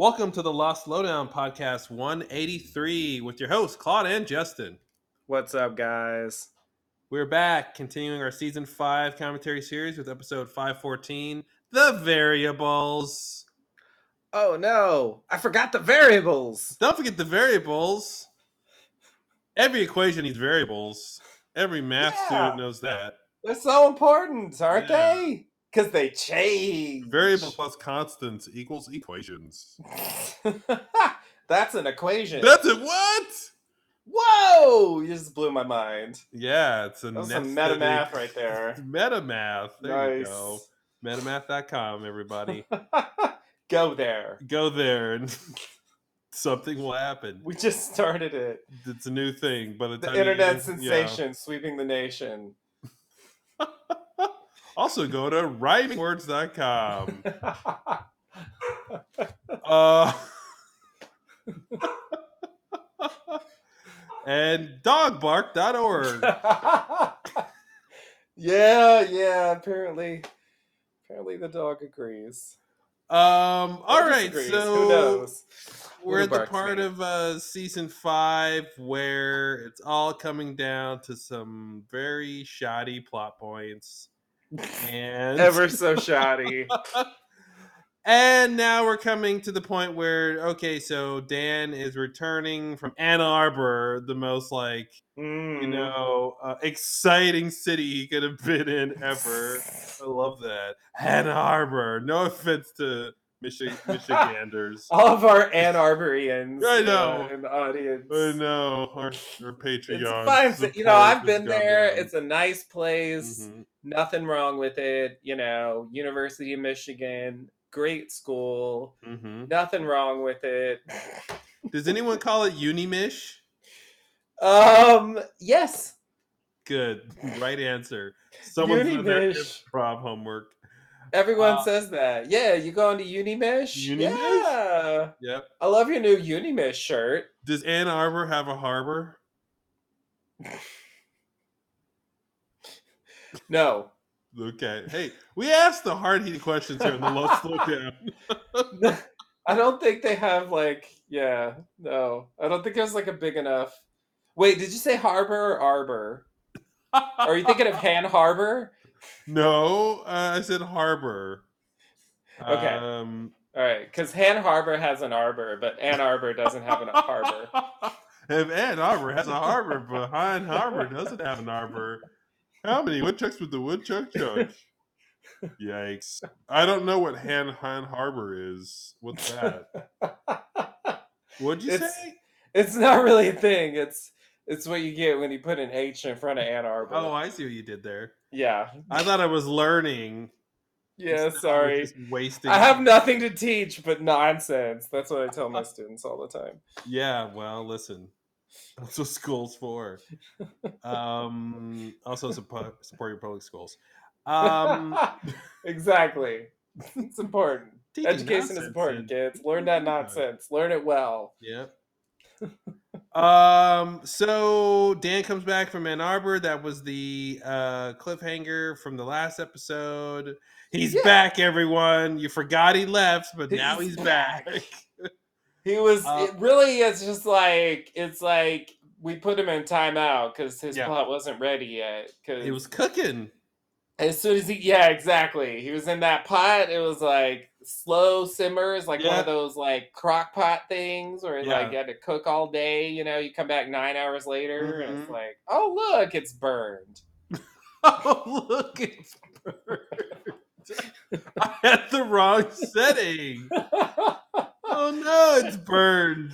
Welcome to the Lost Lowdown podcast 183 with your hosts, Claude and Justin. What's up, guys? We're back continuing our season five commentary series with episode 514 The Variables. Oh no, I forgot the variables. Don't forget the variables. Every equation needs variables. Every math Yeah. student knows that. They're so important, aren't Yeah. they? Because they change. Variable plus constants equals equations. That's an equation. That's it. What? Whoa! You just blew my mind. Yeah, it's a That some meta math right there. Meta math. There you nice. go. Metamath.com, everybody. Go there. Go there and something will happen. We just started it. It's a new thing. By the The you internet get- sensation sweeping the nation. Also go to rhymingwords.com. Uh and dogbark.org. yeah, yeah. Apparently, apparently the dog agrees. Um all right, disagrees, so who knows? we're at the part me? of uh season five where it's all coming down to some very shoddy plot points and Ever so shoddy. and now we're coming to the point where okay so dan is returning from ann arbor the most like you Mm. know uh, exciting city he could have been in ever i love that ann arbor no offense to Michi- michiganders All of our Ann Arborians I know. uh, in the audience. I know our, our It's Patreon. fine. ci- You know, I've been there. down. It's a nice place. Mhm. Nothing wrong with it. You know, University of Michigan, great school. Mhm. Nothing wrong with it. Does anyone call it Unimish? Um, yes. Good, right answer. Someone's done their improv homework. Everyone Uh, says that. Yeah, you going to Unimish? Unimish? Yeah. Yep. I love your new Unimish shirt. Does Ann Arbor have a harbor? No. Okay. Hey, we asked the hard hitting questions here in the low slow down. I don't think they have like yeah, no. I don't think there's like a big enough Wait, did you say harbor or arbor? Are you thinking of Han Harbor? no, uh, I said harbor. Okay. Um, All right, because Han Harbor has an arbor, but Ann Arbor doesn't have an harbor. if Ann Arbor has a harbor, but Ann Harbor doesn't have an arbor, how many woodchucks would the woodchuck judge? Yikes! I don't know what Han Han Harbor is. What's that? What'd you It's- say? It's not really a thing. It's it's what you get when you put an H in front of Ann Arbor. Oh, I see what you did there. yeah. I thought I was learning. Yeah, sorry. just wasting. I have nothing to teach but nonsense. That's what I tell my students all the time. Yeah, well, listen. That's what school's for. Um, also support, support your public schools. Um, exactly. It's important. teaching Education is important, kids. Learn that nonsense. Learn it well. Yep. um. So Dan comes back from Ann Arbor. That was the uh, cliffhanger from the last episode. He's Yeah. back, everyone. You forgot he left, but now He's he's back. back. He was Uh, it really It's just like it's like we put him in timeout because his Yeah. plot wasn't ready yet. Because he was cooking. as soon as he yeah exactly he was in that pot. It was like slow simmers, like one of those like crock pot things where Yeah. like you had to cook all day. You know, you come back nine hours later and Mhm. it's like, oh look, it's burned. Oh, look, it's burned. I had the wrong setting. Oh no, it's burned.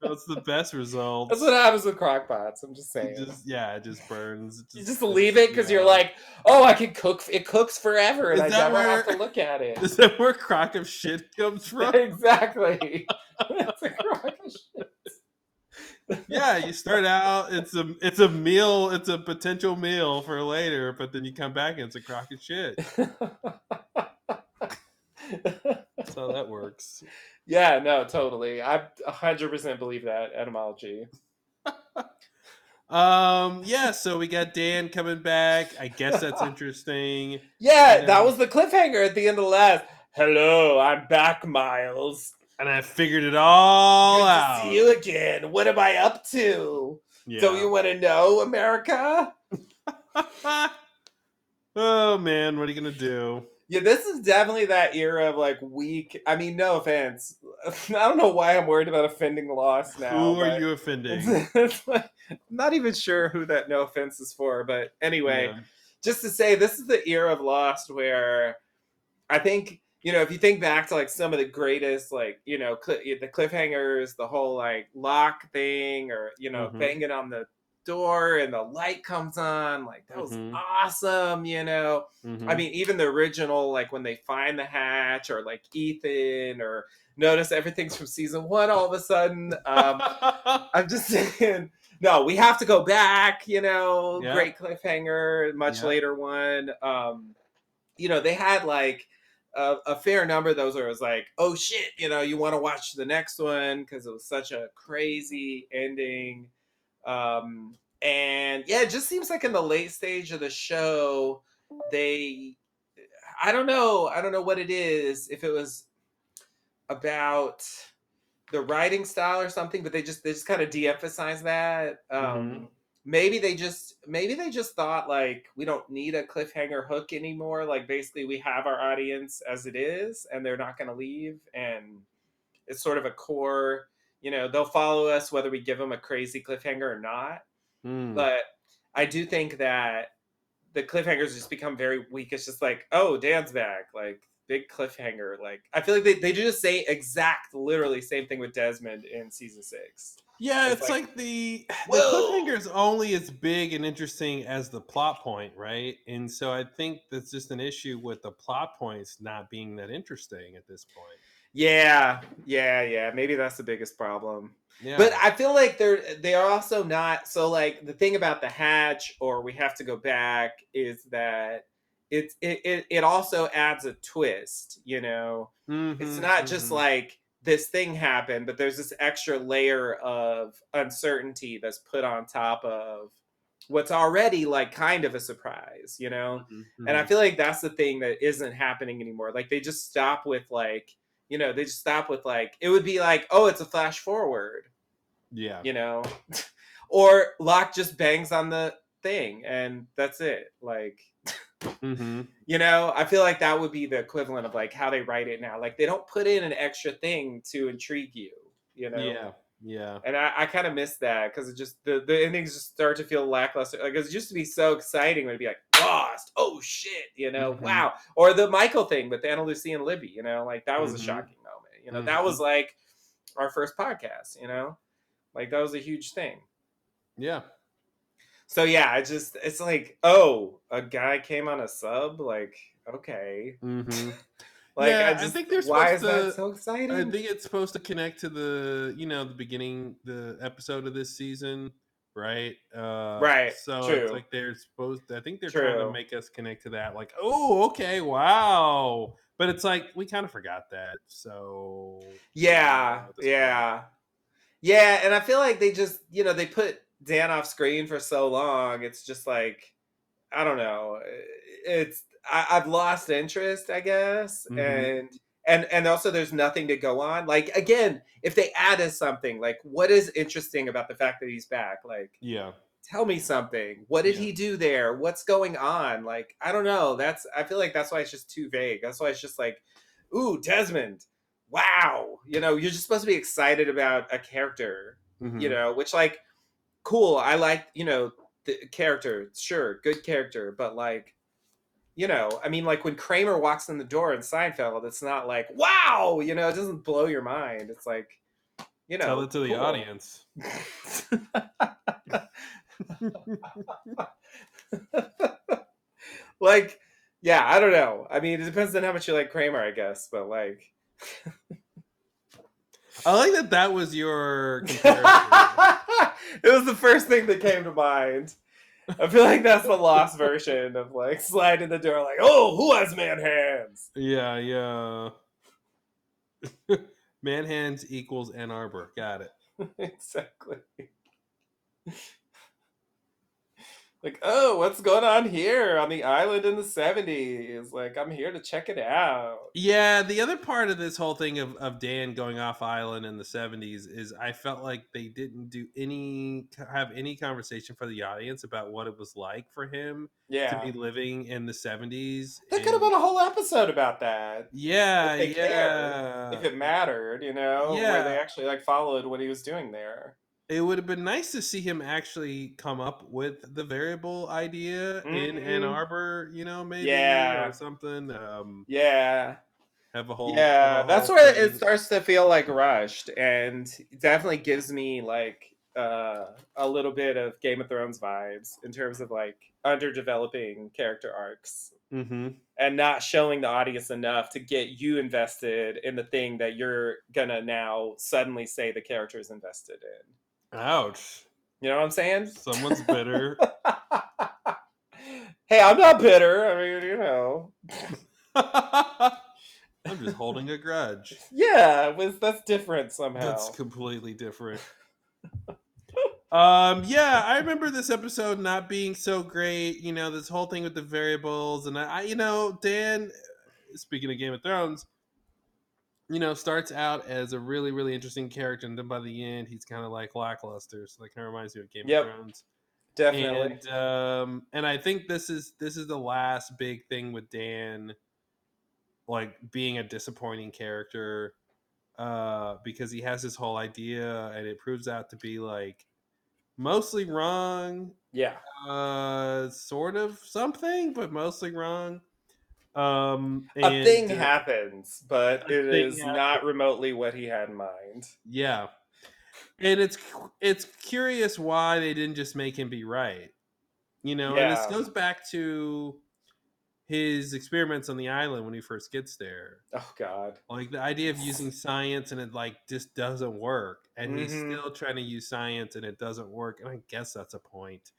That's the best result. That's what happens with crock pots. I'm just It saying. just yeah, it just burns. It you just leave it because you're like, oh, I can cook. It cooks forever, and Is I never have to look at it. Is that where crock of shit comes from? exactly. it's a crock of shit. yeah, you start out. It's a it's a meal. It's a potential meal for later, but then you come back and it's a crock of shit. That's how that works. yeah, no, totally. I 100% believe that etymology. Um, yeah. So we got Dan coming back. I guess that's interesting. Yeah, Yeah. that was the cliffhanger at the end of the last. Hello, I'm back, Miles. and I figured it all Good to out. see you again. What am I up to? Yeah. Don't you want to know, America? oh man, what are you gonna do? Yeah, this is definitely that era of like weak. I mean, no offense. I don't know why I'm worried about offending loss now. Who are you offending? It's like- I'm not even sure who that no offense is for, but anyway, Yeah. just to say, this is the era of Lost where I think you know if you think back to like some of the greatest like you know cl- the cliffhangers, the whole like lock thing, or you know Mhm. banging on the door and the light comes on, like that was Mhm. awesome, you know. I Mhm. mean, even the original, like when they find the hatch, or like Ethan, or notice everything's from season one all of a sudden. Um, I'm just saying, no, we have to go back. You know, Yeah. great cliffhanger, much Yeah. later one. Um, you know, they had like a, a fair number of those where it was like, oh shit, you know, you want to watch the next one because it was such a crazy ending. Um, and yeah, it just seems like in the late stage of the show, they, I don't know, I don't know what it is. If it was about the writing style or something, but they just they just kind of de-emphasize that. Um, Mhm. Maybe they just maybe they just thought like we don't need a cliffhanger hook anymore. Like basically we have our audience as it is, and they're not going to leave, and it's sort of a core. You know, they'll follow us whether we give them a crazy cliffhanger or not. Mm. But I do think that the cliffhangers just become very weak. It's just like, oh, Dan's back, like big cliffhanger. Like I feel like they, they do the same exact, literally same thing with Desmond in season six. Yeah, It's it's like, like, the the whoa. cliffhanger is only as big and interesting as the plot point, right? And so I think that's just an issue with the plot points not being that interesting at this point. Yeah, yeah, yeah. Maybe that's the biggest problem. Yeah, But I feel like they're they are also not so like the thing about the hatch or we have to go back is that it's it, it, it also adds a twist, you know. it's Mhm, not just mhm. like this thing happened, but there's this extra layer of uncertainty that's put on top of what's already like kind of a surprise, you know? Mhm, And I mhm. feel like that's the thing that isn't happening anymore. Like they just stop with like, you know, they just stop with like it would be like, oh, it's a flash forward, yeah, you know? or Locke just bangs on the thing and that's it. Like hmm you know, I feel like that would be the equivalent of like how they write it now. Like they don't put in an extra thing to intrigue you, you know. yeah, yeah. And I, I kind of miss that because it just the, the endings just start to feel lackluster. Like it used to be so exciting when it'd be like lost, oh shit, you know, Mhm. wow. Or the Michael thing with Ana Lucia and Libby, you know, like that was Mhm. a shocking moment. You know, that was like our first podcast, you know, like that was a huge thing. Yeah. So yeah, I just it's like, oh, a guy came on a sub, like okay. Like Yeah, I I think they're why is supposed that to- so exciting? I think it's supposed to connect to the you know the beginning the episode of this season, right? Uh, Right, So true. it's like they're supposed. I think they're trying to make us connect to that. Like, oh, okay, wow. But it's like we kind of forgot that. So yeah, this point. yeah. Yeah, and I feel like they just, you know, they put Dan off screen for so long. It's just like I don't know. It's I, I've lost interest, I guess. Mhm. And and and also there's nothing to go on. Like again, if they add added something, like what is interesting about the fact that he's back? Like yeah, tell me something. What did Yeah. he do there? What's going on? Like, I don't know. That's I feel like that's why it's just too vague. That's why it's just like, ooh, Desmond. Wow. You know, you're just supposed to be excited about a character, Mhm. you know, which like cool. I like, you know, the character, sure, good character, but like you know, I mean, like when Kramer walks in the door in Seinfeld, it's not like, wow, you know, it doesn't blow your mind. It's like, you know, tell it to the cool. audience. like, yeah, I don't know. I mean, it depends on how much you like Kramer, I guess. But like, I like that. That was your it was the first thing that came to mind. I feel like that's the lost version of like sliding the door, like, oh, who has man hands? yeah, yeah. Man hands equals Ann Arbor. Got it. exactly. Like, oh, what's going on here on the island in the 70s? Like, I'm here to check it out. Yeah, the other part of this whole thing of, of Dan going off island in the 70s is I felt like they didn't do any have any conversation for the audience about what it was like for him Yeah. to be living in the 70s. There could have been a whole episode about that. Yeah, if they cared, yeah. if it mattered, you know, where Yeah. they actually like followed what he was doing there. It would have been nice to see him actually come up with the variable idea in Ann Mhm. Arbor, you know, maybe Yeah. or something. Um, Yeah. have a whole yeah, a that's where it starts to feel like rushed and definitely gives me like uh, a little bit of Game of Thrones vibes in terms of like underdeveloping character arcs Mhm. and not showing the audience enough to get you invested in the thing that you're gonna now suddenly say the character is invested in. Ouch! You know what I'm saying? Someone's bitter. hey, I'm not bitter. I mean, you know. I'm just holding a grudge. Yeah, was that's different somehow. That's completely different. um, yeah, I remember this episode not being so great. You know, this whole thing with the variables, and I, I you know, Dan. Speaking of Game of Thrones, you know, starts out as a really, really interesting character, and then by the end, he's kind of like lackluster. So that kind of reminds me of Game Yep. of Thrones. Definitely. And um, and I think this is this is the last big thing with Dan, like being a disappointing character, uh, because he has this whole idea and it proves out to be like mostly wrong, yeah. uh, sort of something, but mostly wrong. Um, A thing happens, but it is is not remotely what he had in mind. Yeah. And it's it's curious why they didn't just make him be right. You know, and this goes back to his experiments on the island when he first gets there. Oh God. Like the idea of using science and it like just doesn't work. And he's Mhm. still trying to use science and it doesn't work. And I guess that's a point.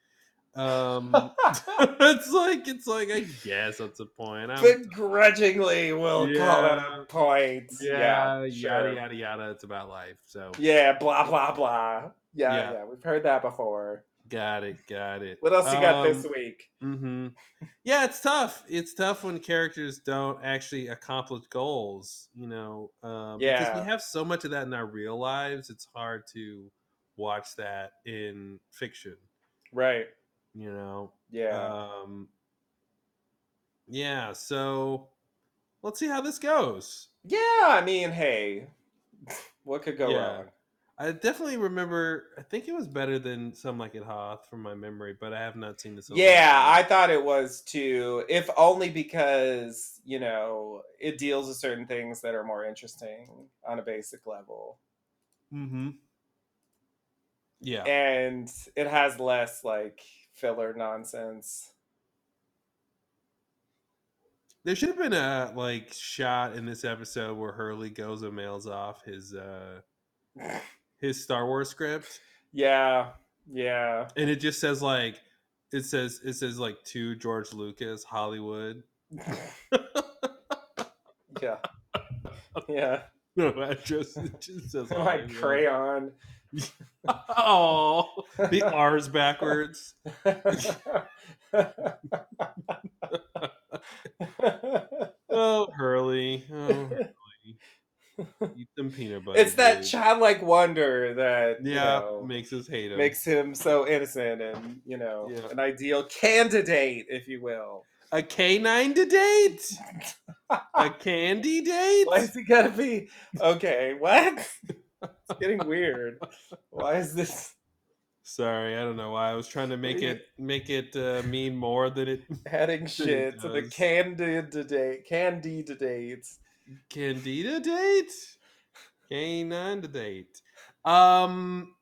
Um it's like it's like I guess that's a point. I'm, Begrudgingly, we'll call it a point. yeah, Yeah, yada sure. yada yada. It's about life. So Yeah, blah blah blah. Yeah, Yeah. yeah, we've heard that before. got it, got it. What else you got this Um, week? hmm Yeah, it's tough. It's tough when characters don't actually accomplish goals. You know, um, because Yeah. we have so much of that in our real lives. It's hard to watch that in fiction. Right. You know. Yeah. Um, yeah. So let's see how this goes. yeah, I mean, hey. What could go Yeah. wrong? I definitely remember. I think it was better than Some Like It Hot from my memory, but I have not seen this. Yeah, I thought it was too, if only because, you know, it deals with certain things that are more interesting on a basic level. Mm-hmm. Yeah. And it has less like filler nonsense. There should have been a like shot in this episode where Hurley goes and mails off his uh his Star Wars script, Yeah, yeah. and it just says like it says it says like to George Lucas Hollywood. yeah. Yeah. No address. It just says like Hollywood. crayon. Oh, the R's backwards. Oh, Hurley. Oh, Hurley. Eat some peanut butter. it's that dude. childlike wonder that you Yeah, know, makes us hate him. makes him so innocent and you know Yeah. an ideal candidate, if you will. a canine to date. a candy date. Why is he gotta be okay? What? It's getting weird. Why is this Sorry, I don't know why. I was trying to make it make it uh, mean more than it adding shit to the candida date. Candida dates. Candida date. Canine to date. Um,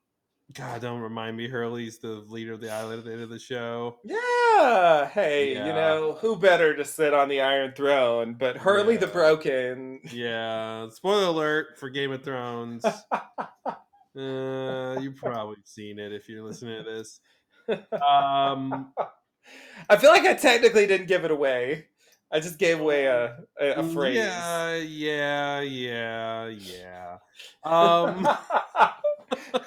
God, don't remind me. Hurley's the leader of the island at the end of the show. Yeah. Hey, Yeah. you know who better to sit on the Iron Throne but Hurley the Broken? Yeah. Spoiler alert for Game of Thrones. Uh, you've probably seen it if you're listening to this. Um, I feel like I technically didn't give it away. I just gave away a a, a phrase. Yeah, yeah, yeah, yeah. Um,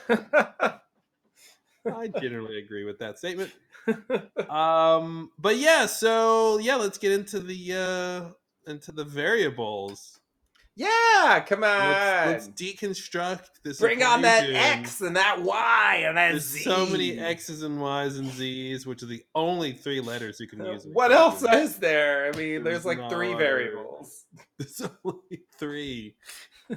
I generally agree with that statement. Um, but yeah, so yeah, let's get into the uh into the variables. yeah, come on. Let's, let's deconstruct this. Bring on that. X and that Y and that There's Z. so many X's and Y's and Z's, which are the only three letters you can Uh, use. What else equation. is there? I mean, there's There's like three variables. There's only three.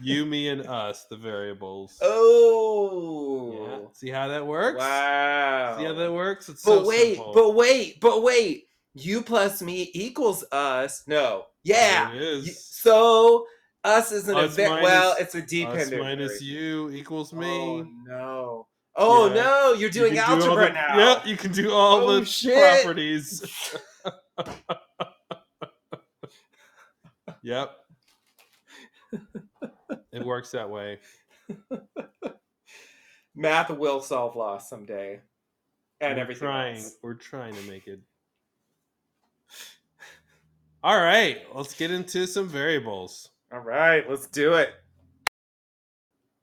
you, me, and us, the variables. Oh. Yeah. See how that works? Wow. See how that works? It's But so wait, simple. but wait, but wait. You plus me equals us. No. Yeah. There it Y- So us is an Us minus- well, it's a Us dependent. minus variable. you equals me. Oh no. Oh Yeah. no, you're You doing do algebra the- now. Yeah, you can do all Oh, the shit. properties. yep. It works that way. Math will solve loss someday. And we're everything trying. else. We're trying to make it. All right, let's get into some variables. All right, let's do it.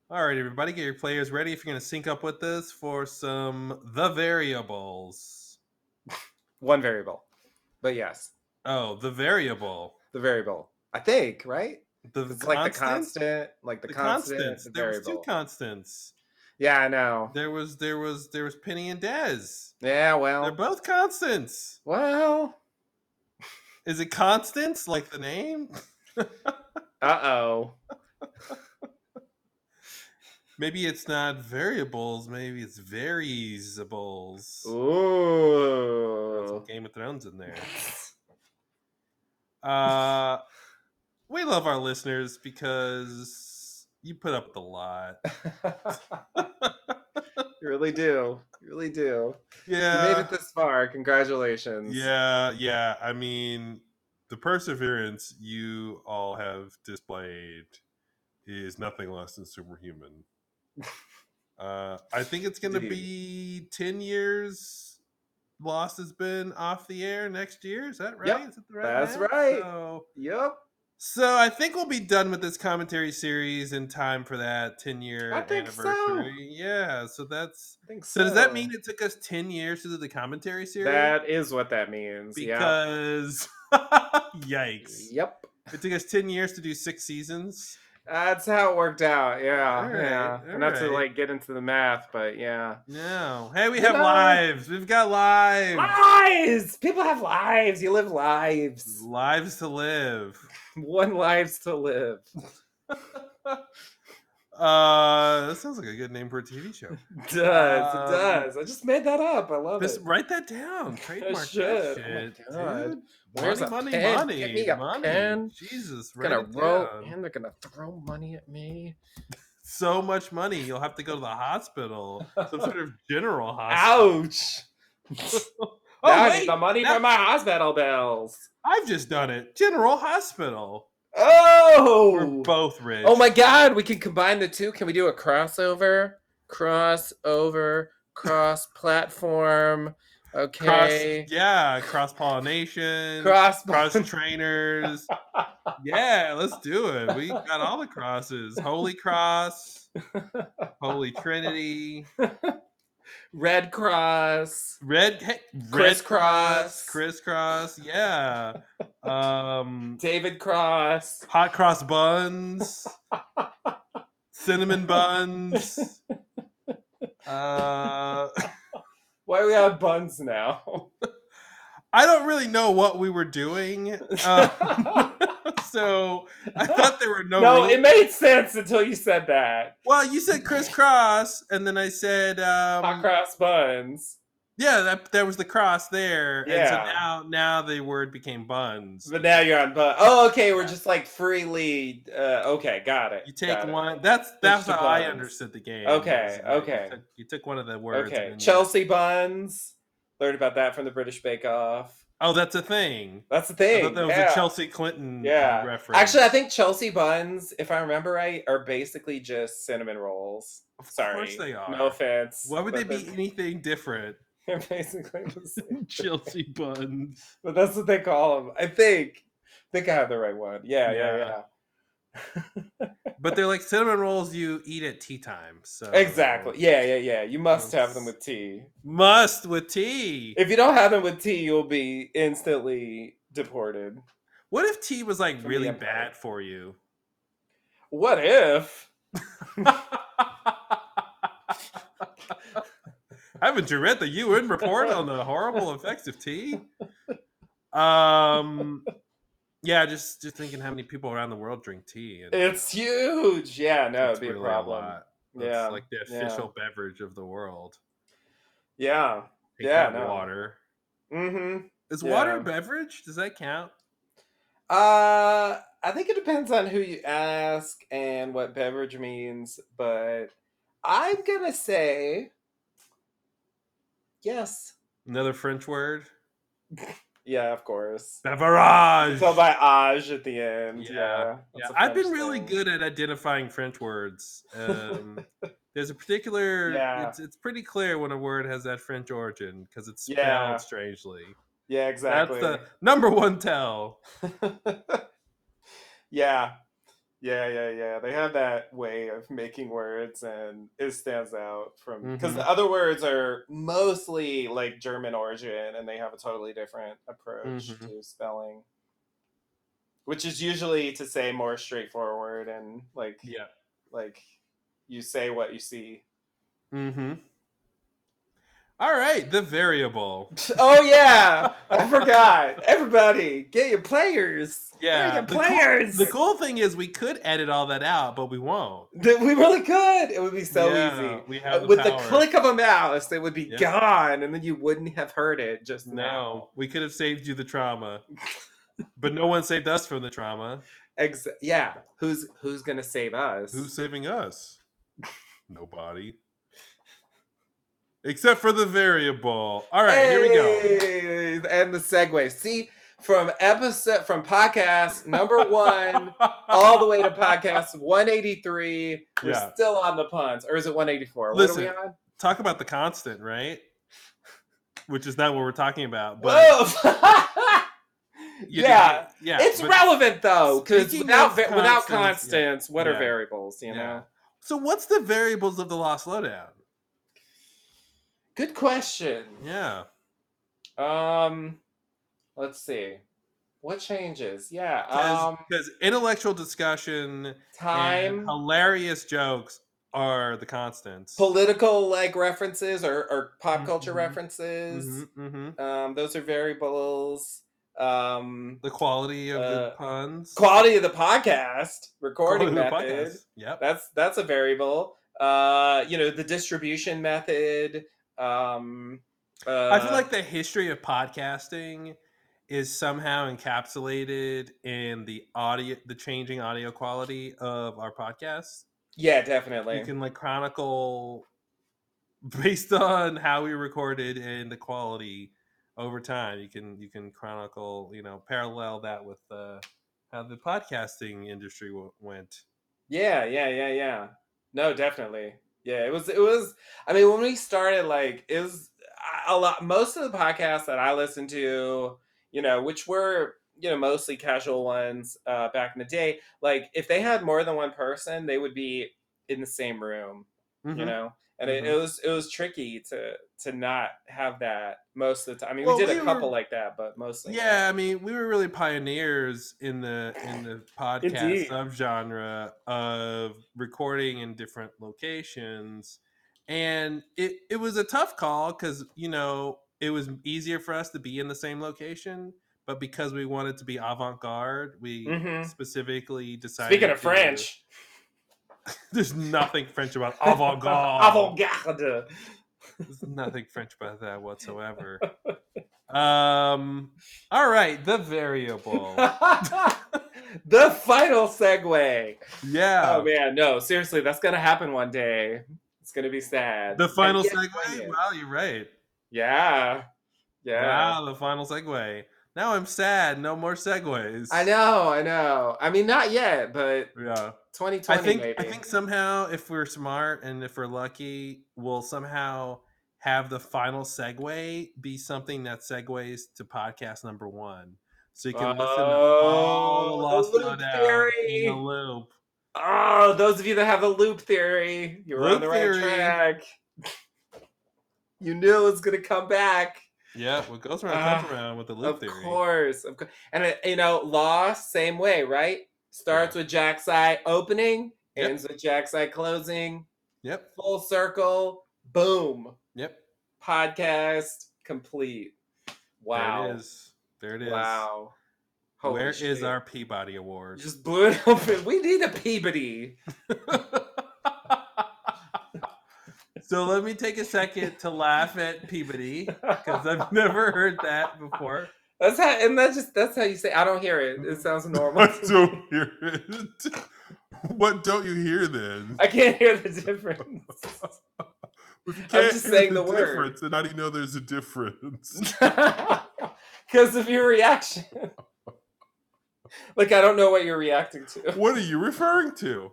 All right, everybody, get your players ready if you're going to sync up with us for some the variables. One variable. But yes, Oh, the variable. the variable. I think, right? The It's like the constant, like the, The constant, constants. the There was two constants. yeah, I know. There was there was there was Penny and Dez. Yeah, well, They're both constants. well. Is it constants like the name? Uh oh. Maybe it's not variables. Maybe it's variables. Ooh. Game of Thrones in there. Uh, we love our listeners because you put up with a lot. you really do. You really do. Yeah. You made it this far. Congratulations. yeah, yeah. I mean, the perseverance you all have displayed is nothing less than superhuman. Uh, I think it's going to be ten years. Lost has been off the air next year. Is that right? Yep, Is that the right that's right. So, Yep. So I think we'll be done with this commentary series in time for that ten year I think so. anniversary. Yeah. So that's I think so. so. Does that mean it took us ten years to do the commentary series? that is what that means? yeah. because yikes! Yep. It took us ten years to do six seasons. That's how it worked out. Yeah. All right, yeah. Not to like get into the math, but yeah. No. Hey, we have lives. We've got lives. Lives. People have lives. You live lives. Lives to live. One lives to live. Uh, that sounds like a good name for a TV show. It does. Um, it does. I just made that up. I love Just it. write that down. Trademark that Oh shit, God. dude. Where's money, money, pen? money, Get me a money. pen. Jesus, write gonna roll and they're gonna throw money at me. So much money, you'll have to go to the hospital, some sort of general hospital. Ouch! Oh now wait, the money now- for my hospital bills. I've just done it. General hospital. Oh! We're both rich. Oh my god, we can combine the two. Can we do a crossover? Crossover, cross platform. Cross, Okay. yeah, cross pollination, Cross, cross trainers. Yeah, let's do it. We got all the crosses. Holy Cross, Holy Trinity, Red Cross. Red, hey, Crisscross. crisscross. Yeah. Um, David Cross. hot cross buns, cinnamon buns. Uh, Why we have buns now? I don't really know what we were doing. Um, so I thought there were no. no, rules. it made sense until you said that. Well, you said crisscross, and then I said, Hot um, cross buns. Yeah, that there was the cross there, and so now now the word became buns. But now you're on bun. Oh, okay. We're just like freely. Uh, okay, got it. You take got it. one. That's that's how I understood the game. Okay, was, okay. You took, you took one of the words. Okay, then you- Chelsea buns. Learned about that from the British Bake Off. Oh, that's a thing. That's I thing. that was yeah. a Chelsea Clinton Yeah. reference. Actually, I think Chelsea buns, if I remember right, are basically just cinnamon rolls. of Sorry, course they are. no offense. Why would they be anything different? They're basically the same. Chelsea buns. But that's what they call them. I think. I think I have the right one. Yeah, yeah, Yeah. yeah. but they're like cinnamon rolls you eat at tea time. So Exactly. Yeah, yeah, yeah. You must have them with tea. Must with tea. If you don't have them with tea, you'll be instantly deported. What if tea was like really bad for you? What if? Haven't you read the UN report on the horrible effects of tea? Um, yeah, just just thinking how many people around the world drink tea. And It's huge. Yeah, no, it'd be a really problem. lot. It's Yeah, like the yeah. official beverage of the world. Yeah. Take Yeah, no. water. Mm-hmm. Is water a beverage? Does that count? Uh, I think it depends on who you ask and what beverage means, but I'm gonna say yes. Another French word? Yeah, of course. Beverage. So by age at the end. Yeah, Yeah. Yeah, that's a I've been really thing. good at identifying French words. Um, there's a particular. Yeah. It's it's pretty clear when a word has that French origin because it's spelled Yeah. strangely. Yeah, exactly. That's the number one tell. yeah. Yeah, yeah, yeah. They have that way of making words and it stands out from because Mhm. the other words are mostly like German origin and they have a totally different approach Mhm. to spelling. Which is usually to say more straightforward and like Yeah. like you say what you see. Mm-hmm. All right, the variable. Oh yeah, I forgot. Everybody, get your players. Yeah, get the cool- players. The cool thing is we could edit all that out, but we won't. We really could. It would be so Yeah, easy. We Uh, have the With power. the click of a mouse, it would be Yeah. gone, and then you wouldn't have heard it just No, now. we could have saved you the trauma, but no one saved us from the trauma. Ex- yeah, who's who's gonna save us? Who's saving us? Nobody. Except for the variable. All right, here we go. And the segue. See, from episode from podcast number one all the way to podcast 183, we're Yeah. still on the puns, or is it 184? What are we on? Talk about the constant, right? Which is not what we're talking about. But yeah, did- yeah. it's relevant though, because without without constants, yeah. what are Yeah. variables? You know. So what's the variables of the lost lowdown? Good question. Yeah. Um, let's see. What changes? Yeah. Um, Because intellectual discussion and time, hilarious jokes are the constants. political like references or, or pop Mhm, culture mhm, references. Mhm, mhm. Um, those are variables. Um, The quality of the Uh, puns. quality of the podcast, recording Quality method. podcast. Yep. That's that's a variable. Uh, you know, the distribution method. Um, uh, I feel like the history of podcasting is somehow encapsulated in the audio, the changing audio quality of our podcasts. yeah, definitely. You can like chronicle based on how we recorded and the quality over time. You can you can chronicle, you know, parallel that with uh, how the podcasting industry w- went. Yeah, yeah, yeah, yeah. No, definitely. Yeah, it was. It was. I mean, when we started, like, it was a lot. Most of the podcasts that I listened to, you know, which were you know mostly casual ones uh, back in the day, like if they had more than one person, they would be in the same room. You Mhm. know, and it, it Mhm. was it was tricky to to not have that most of the time. I mean, Well, we did we a couple were- like that, but mostly. not. Yeah, I mean, we were really pioneers in the in the podcast subgenre of recording in different locations, and it it was a tough call because you know it was easier for us to be in the same location, but because we wanted to be avant garde, we Mhm. specifically decided. Speaking of French, there's nothing French about avant garde. avant garde. There's nothing French about that whatsoever. Um. All right, the variable. the final segue. Yeah. Oh man, no, seriously, that's gonna happen one day. It's gonna be sad. The final segue. Wow, you're right. Yeah, yeah. Wow, the final segue. Now I'm sad. No more segues. I know, I know. I mean, not yet, but Yeah. 2020 I think maybe. I think somehow if we're smart and if we're lucky, we'll somehow have the final segue be something that segues to podcast number one. So you can listen to all the Oh, lost the loop theory. in the loop. Oh, those of you that have the loop theory, you were on Loop the right track. You knew it was gonna come back. Yeah, what goes around Ah, comes around with the loop of theory. course, of course. And uh, you know, Law, same way, right? Starts with Jack's Eye opening, Yep. ends with Jack's Eye closing. Yep. Full circle, boom. Yep. Podcast complete. Wow. There it is. There it is. Wow. Holy Where is shit. our Peabody Award? Just blew it open. We need a Peabody. so let me take a second to laugh at Peabody because I've never heard that before. That's how, and that's just that's how you say. I don't hear it. It sounds normal. I don't hear it. What don't you hear then? I can't hear the difference. If you I'm can't just hear saying the word. difference, then how do you know there's a difference? Because of your reaction. like I don't know what you're reacting to. What are you referring to?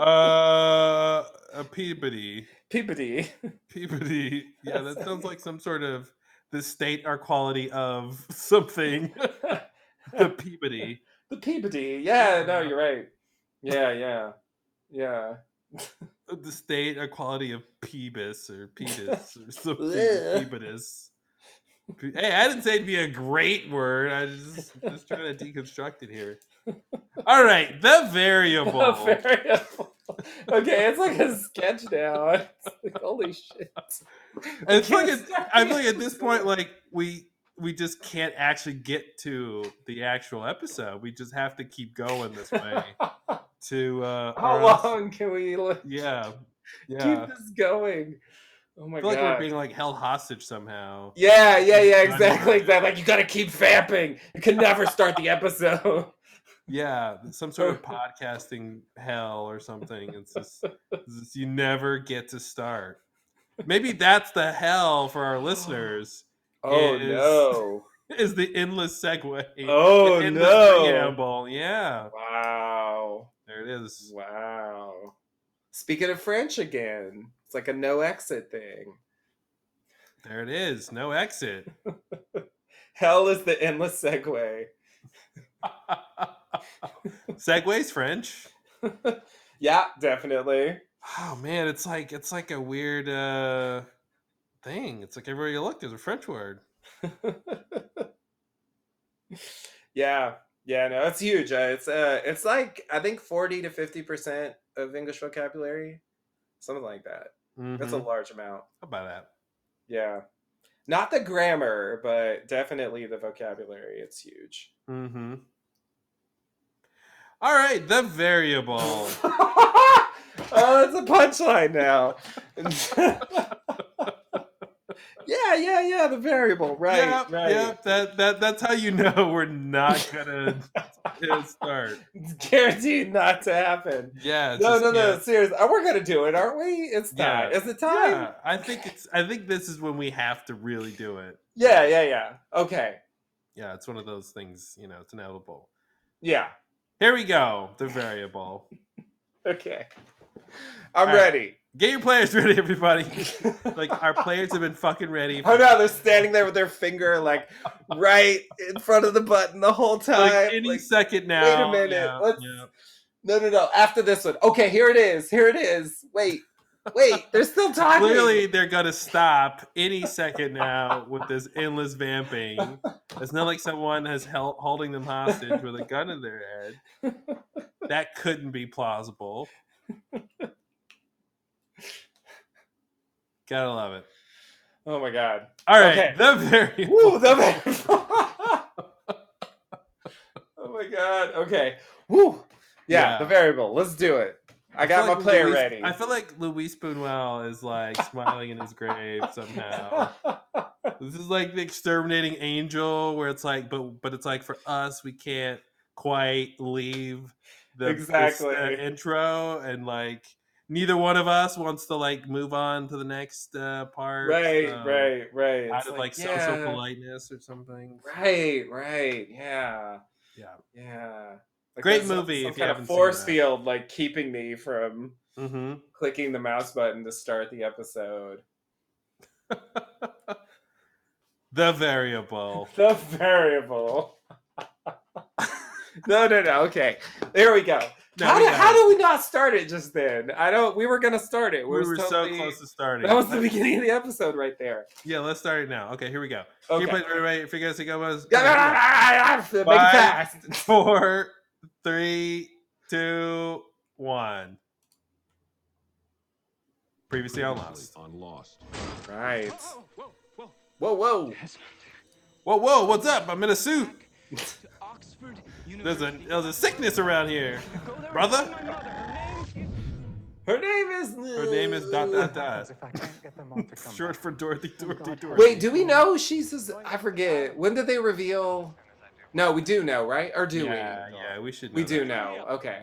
Uh, a Peabody. Peabody. Peabody. Yeah, that sounds like some sort of the state or quality of something. the Peabody. the Peabody. Yeah, no, you're right. Yeah, yeah. Yeah. Uh, the state or quality of Peebus or Petus or something. Ugh. Hey, I didn't say it'd be a great word. I was just, just trying to deconstruct it here. All right, the variable. Variable. okay, it's like a sketch now. It's like, holy shit. And it's like at- I feel like at this point, like we we just can't actually get to the actual episode. We just have to keep going this way to uh How or else- long can we li- Yeah. Yeah. keep this going? Oh my I feel god. like we're being like held hostage somehow. yeah, yeah, yeah, exactly. around. Exactly. Like you gotta keep vamping. You can never start the episode. Yeah, some sort of podcasting hell or something. It's just, it's just you never get to start. Maybe that's the hell for our listeners. Oh Is- no. Is the endless segue. Oh endless no. preamble. Yeah, Wow. there it is. Wow. Speaking of French again, it's like a no exit thing. There it is. No exit. Hell is the endless segue. Segway's French. yeah, definitely. Oh man, it's like it's like a weird uh thing. It's like everywhere you look, there's a French word. yeah, yeah, no, it's huge. Uh, it's uh, it's like I think forty to fifty percent of English vocabulary, something like that. That's a Mhm. large amount. How about that? Yeah, not the grammar, but definitely the vocabulary. It's huge. Mm-hmm. All right, the variable. oh, it's a punchline now. yeah, yeah, yeah. The variable, right, yep, right. yep. That that that's how you know we're not gonna start. It's guaranteed not to happen. Yeah. No, just- no, no. yeah. Seriously, Uh, we're gonna do it, aren't we? It's time. Yeah. Is it time? Yeah, I think it's. I think this is when we have to really do it. Yeah, yeah, yeah. Okay. Yeah, it's one of those things. You know, it's inevitable. Yeah. Here we go. The variable. Okay. I'm All right. ready. Get your players ready, everybody. like our players have been fucking ready. Oh no, they're standing there with their finger like right in front of the button the whole time. like any like, second now. Wait a minute, Yeah, let's- yeah. no, no, no. After this one. Okay, here it is. Here it is. Wait, wait. They're still talking. Clearly, they're gonna stop any second now with this endless vamping. It's not like someone has held holding them hostage with a gun in their head. That couldn't be plausible. Gotta love it. Oh my god. All right, Okay. the variable. Woo, the oh my god. Okay. Woo. Yeah, Yeah. the variable. Let's do it. I feel got my like player Luis- ready. I feel like Luis Buñuel is like smiling in his grave somehow. This is like the exterminating angel, where it's like, but but it's like for us, we can't quite leave the this, Exactly. uh, intro, and like neither one of us wants to like move on to the next uh, part. right, so right, right. Out It's of like, yeah, social politeness or something. Right, right. Yeah. Yeah. Yeah. Like Great some- movie Some if you kind of force field like keeping me from Mm-hmm. clicking the mouse button to start the episode. the variable. The variable. no, no, no. Okay. There we go. No, how we did how did we not start it just then? I don't. We were gonna start it. we was were totally- so close to starting. That was the beginning of the episode right there. Yeah, let's start it now. Okay, here we go. Okay. You play right away. Figure out goes. Make it fast. Four, three, two, one. Previously on Lost. on Lost. Right. Whoa, whoa, Whoa, whoa. Whoa, whoa! What's up? I'm in a suit. Oxford There's a there's a sickness around here. Go there and brother? find my mother. Her name is- Her name is. Her name is dot dot dot. If I can't get them all to come Short for Dorothy, oh, Dorothy, Dorothy. Wait, do we know she's? His, I forget. When did they reveal? No, we do know, right? Or do we? yeah, yeah, we should. we? We do that. know. Okay.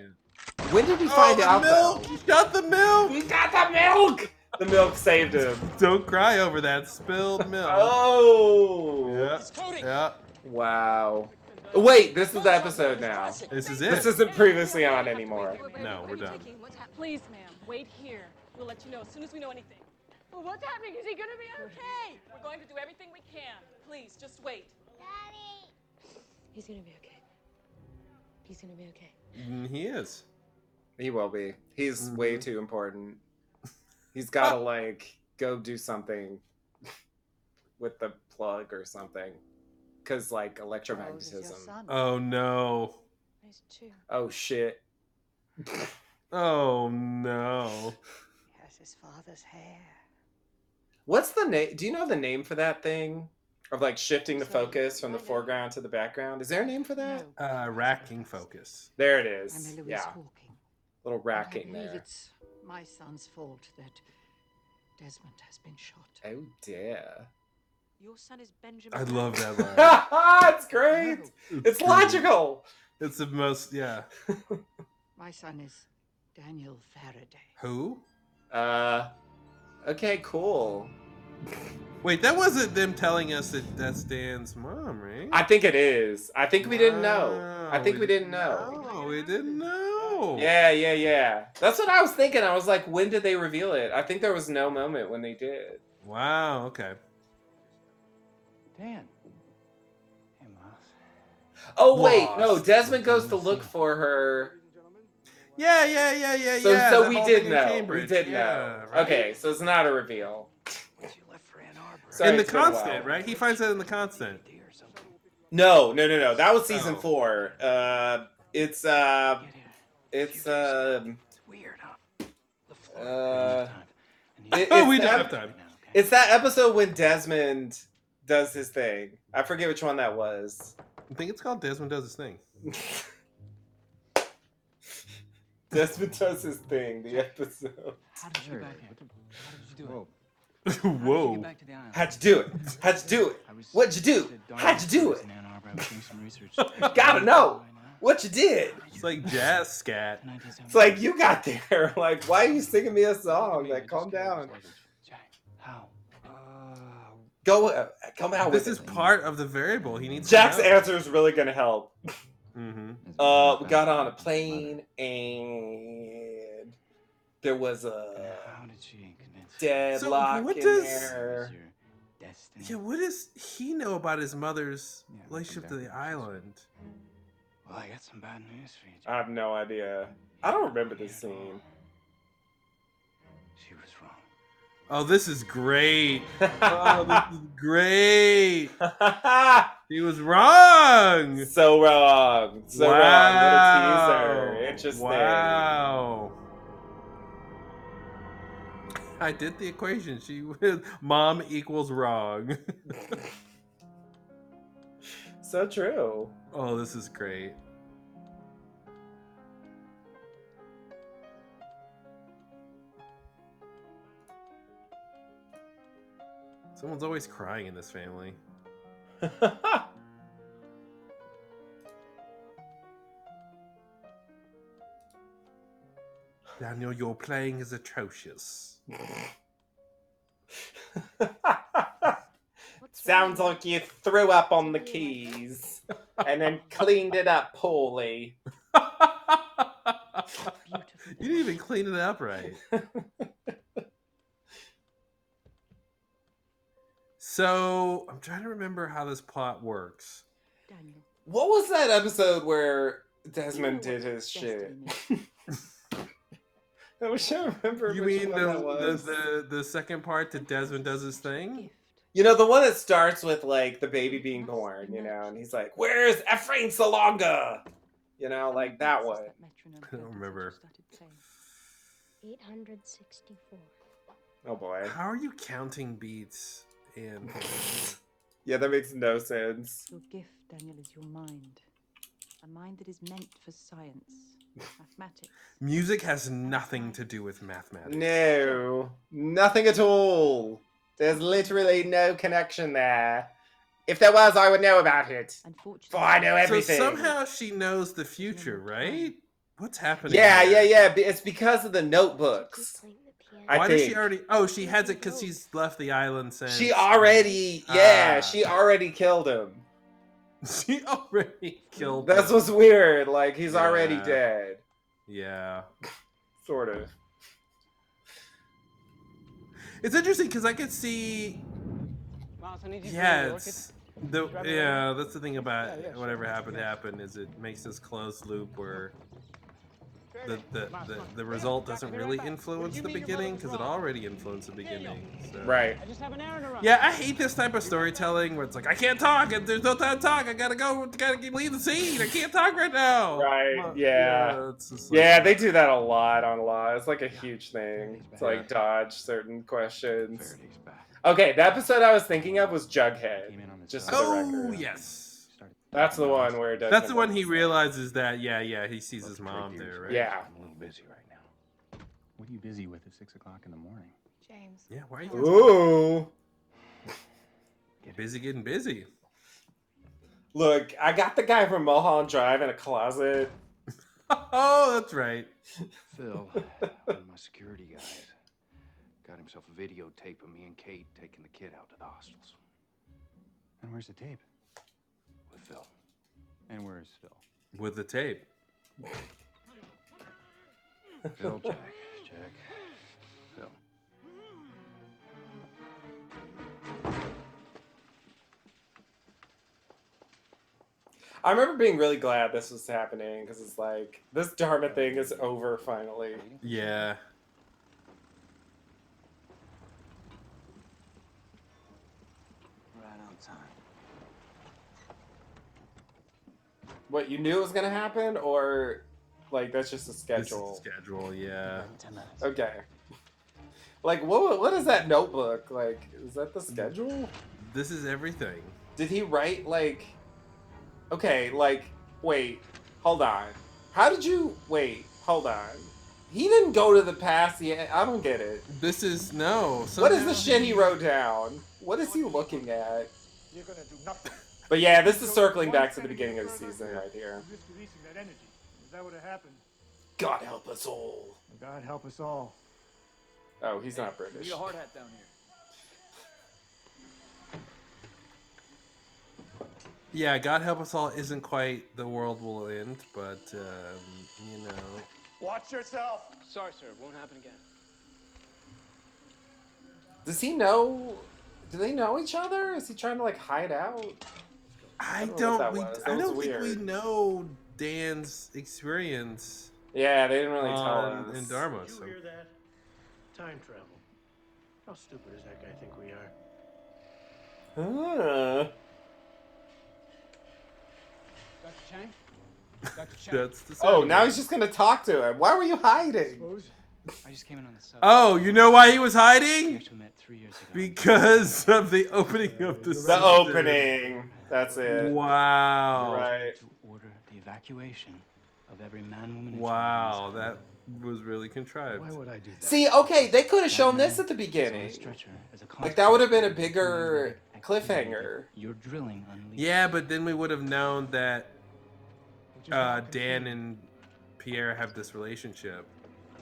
When did we Oh, find the out? milk! though? You got the milk! We got the milk. The milk saved him. Don't cry over that spilled milk. Oh. Yeah, Cody. yeah. Wow. Wait, this is the episode now. This is it. This isn't previously on anymore. No, we're done. Please, ma'am, wait here. We'll let you know as soon as we know anything. Well, what's happening? Is he gonna be okay? We're going to do everything we can. Please, just wait. Daddy. He's gonna be okay. He's gonna be okay. Mm, He is. He will be. He's Mm-hmm. way too important. He's got to like go do something with the plug or something. Cause like electromagnetism. Oh no. Nice too. Oh shit. Oh no. He has his father's hair. What's the name? Do you know the name for that thing? Of like shifting the focus from the foreground to the background. Is there a name for that? No, Uh, racking focus. There it I'm is. Eloise Yeah, Hawking. little and I racking believe there. It's my son's fault that Desmond has been shot. Oh dear. Your son is Benjamin. I love that line. it's great. It's great. logical. It's the most. Yeah. My son is Daniel Faraday. Who? Uh, okay, cool. Wait, that wasn't them telling us that that's Dan's mom, right? I think it is. I think we didn't know. I think we didn't know. No, we didn't know. Yeah, yeah, yeah. That's what I was thinking. I was like, when did they reveal it? I think there was no moment when they did. Wow. Okay. Dan. Hey, Miles. Oh wait, no. Desmond goes to look for her. Yeah, yeah, yeah, yeah, So, yeah. so we did thing in know. We did Yeah, know. right. Okay, so it's not a reveal. You left for Ann Arbor. Sorry, In the it's been a while. constant, right? He finds that in the constant. Day or something. No, no, no, no. That was season Oh. four. Uh, it's uh, it's um, weird, huh? Uh, it- Oh, we don't that- have time. it's that episode when Desmond does his thing. I forget which one that was. I think it's called Desmond Does His Thing. Desmond does his thing. The episode. How did you get back here? How did you do it? Whoa. How did you get back to the island? How'd you do it? How'd you do it? What'd you do? How'd you do it? in Ann Arbor. I was some research. Gotta know. What you did? It's like jazz scat. And I did some- It's like you got there. Like, why are you singing me a song? Like, calm down. Jack, how? Go. Uh, come out This with is it. part of the variable. He needs. Jack's to answer is really gonna help. Mm-hmm. Uh, we got on a plane and there was a How did she convince deadlock what in does- there. your? Yeah, what does he know about his mother's Yeah, relationship to the island? Well, I got some bad news for you. Jack. I have no idea. I don't remember this scene. She was wrong. Oh, this is great. Oh, this is great. He was wrong. so wrong. So wrong. What a teaser. Interesting. Wow. I did the equation. She was mom equals wrong. So true. oh, this is great. Someone's always crying in this family. Daniel, your playing is atrocious. Sounds like you threw up on the keys and then cleaned it up poorly. you didn't even clean it up right. so I'm trying to remember how this plot works. Daniel. What was that episode where Desmond you know did what his shit. Destiny I wish I remember. You mean the, the, the the second part that Desmond does his thing? You know, the one that starts with like the baby being born, you know, and he's like, Where's Ephraim Salonga? You know, like that Dances one. I don't remember. you started playing. 864. Oh boy. How are you counting beats? And Yeah, that makes no sense. Your gift, Daniel, is your mind. A mind that is meant for science, mathematics. music has nothing to do with mathematics. No, nothing at all. There's literally no connection there. If there was, I would know about it. Unfortunately, For I know everything. So somehow she knows the future, right? What's happening? Yeah, here? yeah, yeah. It's because of the notebooks. playing the piano. I Why does she already? Oh, she has it because she's left the island since. She already, yeah, Ah. she already killed him. She already killed. That's him. what's weird. Like he's already dead, Yeah, sort of. it's interesting because I could see. Yeah, it's the yeah. That's the thing about Yeah, yeah, sure. whatever happened Yeah. happened is it makes this closed loop where the the, the, the result doesn't really influence the beginning because it already influenced the beginning. So. Right. I just have an errand to run. Yeah, I hate this type of storytelling where it's like I can't talk and there's no time to talk. I gotta go. Gotta leave the scene. I can't talk right now. Right, Well, yeah. it's like- Yeah, they do that a lot on Law. It's like a huge thing It's like dodge certain questions. Okay, the episode I was thinking of was Jughead. Came in on the Just side. for the Oh yes. Started That's the one where it does. That's the one he realizes that. Yeah, yeah. He sees his mom there, right? Yeah. I'm a little busy right now. What are you busy with at six o'clock in the morning? James. Yeah. Why are you Ooh. Get busy getting busy? Look, I got the guy from Mulholland Drive in a closet. oh, that's right. Phil, one of my security guys, got himself a videotape of me and Kate taking the kid out to the hostiles. And where's the tape? With Phil. And where's Phil? With the tape. Phil, Jack, Jack, Phil. I remember being really glad this was happening because it's like this Dharma thing is over finally. Yeah. Right on time. What you knew was gonna happen, or like that's just a This is schedule? schedule. Yeah. Ten minutes. Okay. Like what? What is that notebook? Like, is that the mm, schedule? This is everything. Did he write like? Okay, like wait, hold on. How did you wait? Hold on. He didn't go to the past yet. I don't get it. This is no. What is the shit he wrote down? What is he looking at? You're gonna do nothing. But yeah, this is circling back to the beginning of the season right here. Releasing that energy. Is that what happened? God help us all. God help us all. Oh, he's not British. hard hat down here. Yeah, God help us all isn't quite the world will end, but um, you know. Watch yourself. Sorry, sir. It Won't happen again. Does he know? Do they know each other? Is he trying to like hide out? I don't know don't. what that we, I don't think we know Dan's experience Yeah, they didn't really tell on, us. in Dharma. Did you So. hear that? Time travel. How stupid is that guy think we are? Huh. Dr. Chang? Dr. Chang? That's the. Oh, now he's just gonna talk to him. Why were you hiding? I just came in on the sub. Oh, you know why he was hiding? actually met three years ago. Because of the opening of the. The season. opening. That's it. Wow. Right. To order the evacuation of every man, woman, and Wow, that was really contrived. Why would I do that? See, okay, they could have shown this at the is on a beginning. stretcher Like that would have been a bigger cliffhanger. You're drilling unleashed. Yeah, but then we would have known that uh, Dan and Pierre have this relationship.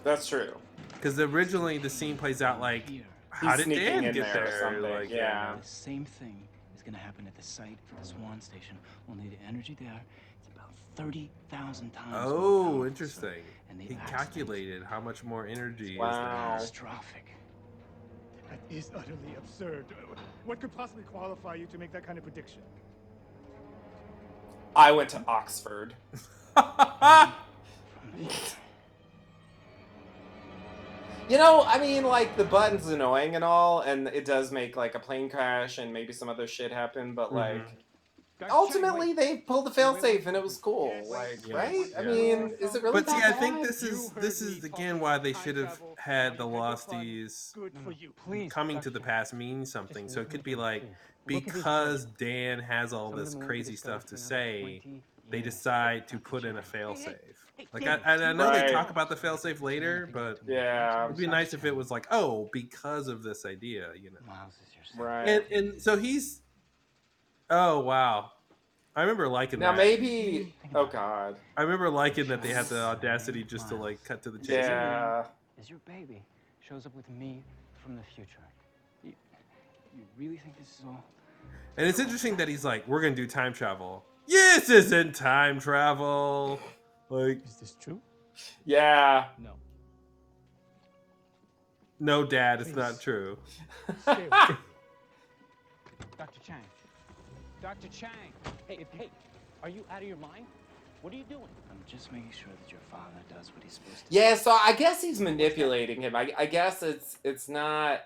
That's true. Because originally the scene plays out like, Here, how He's did sneaking Dan get there there? Like, yeah. the same thing is going to happen at the site for the Swan Station. Only the energy there. It's about thirty thousand times. Oh, powerful, interesting. sir. And the He calculated how much more energy Wow. is. Catastrophic. That is utterly absurd. What could possibly qualify you to make that kind of prediction? I went to Oxford. You know, I mean, like the button's annoying and all, and it does make like a plane crash and maybe some other shit happen, but Mhm. like Dr. Chang, ultimately they pulled the failsafe and it was cool. Like, Yeah. right? I mean, is it really But see, that I think this is this is again why they should have had the I beg losties Good for you. Please, coming to the past mean something. So it could be like Look at these because. Dan has all this them won't be crazy stuff to say, they decide to put in a failsafe. Hey, Like I, I I know they talk about the failsafe later, but Yeah. it'd be nice if it was like, oh, because of this idea, you know. Miles is. Right. And and so he's, oh wow, I remember liking now that. Now maybe. Oh God. I remember liking that they had the audacity just to like cut to the chase. Yeah. Is your baby shows up with me from the future. You, you really think this is all? And it's interesting that he's like, we're gonna do time travel. This isn't time travel. Like, Is this true? Yeah. No. no, Dad, it's Please. not true. Stay away. Dr. Chang. Dr. Chang. Hey, hey, are you out of your mind? What are you doing? I'm just making sure that your father does what he's supposed to. Yeah. So I guess he's manipulating him. I, I guess it's it's not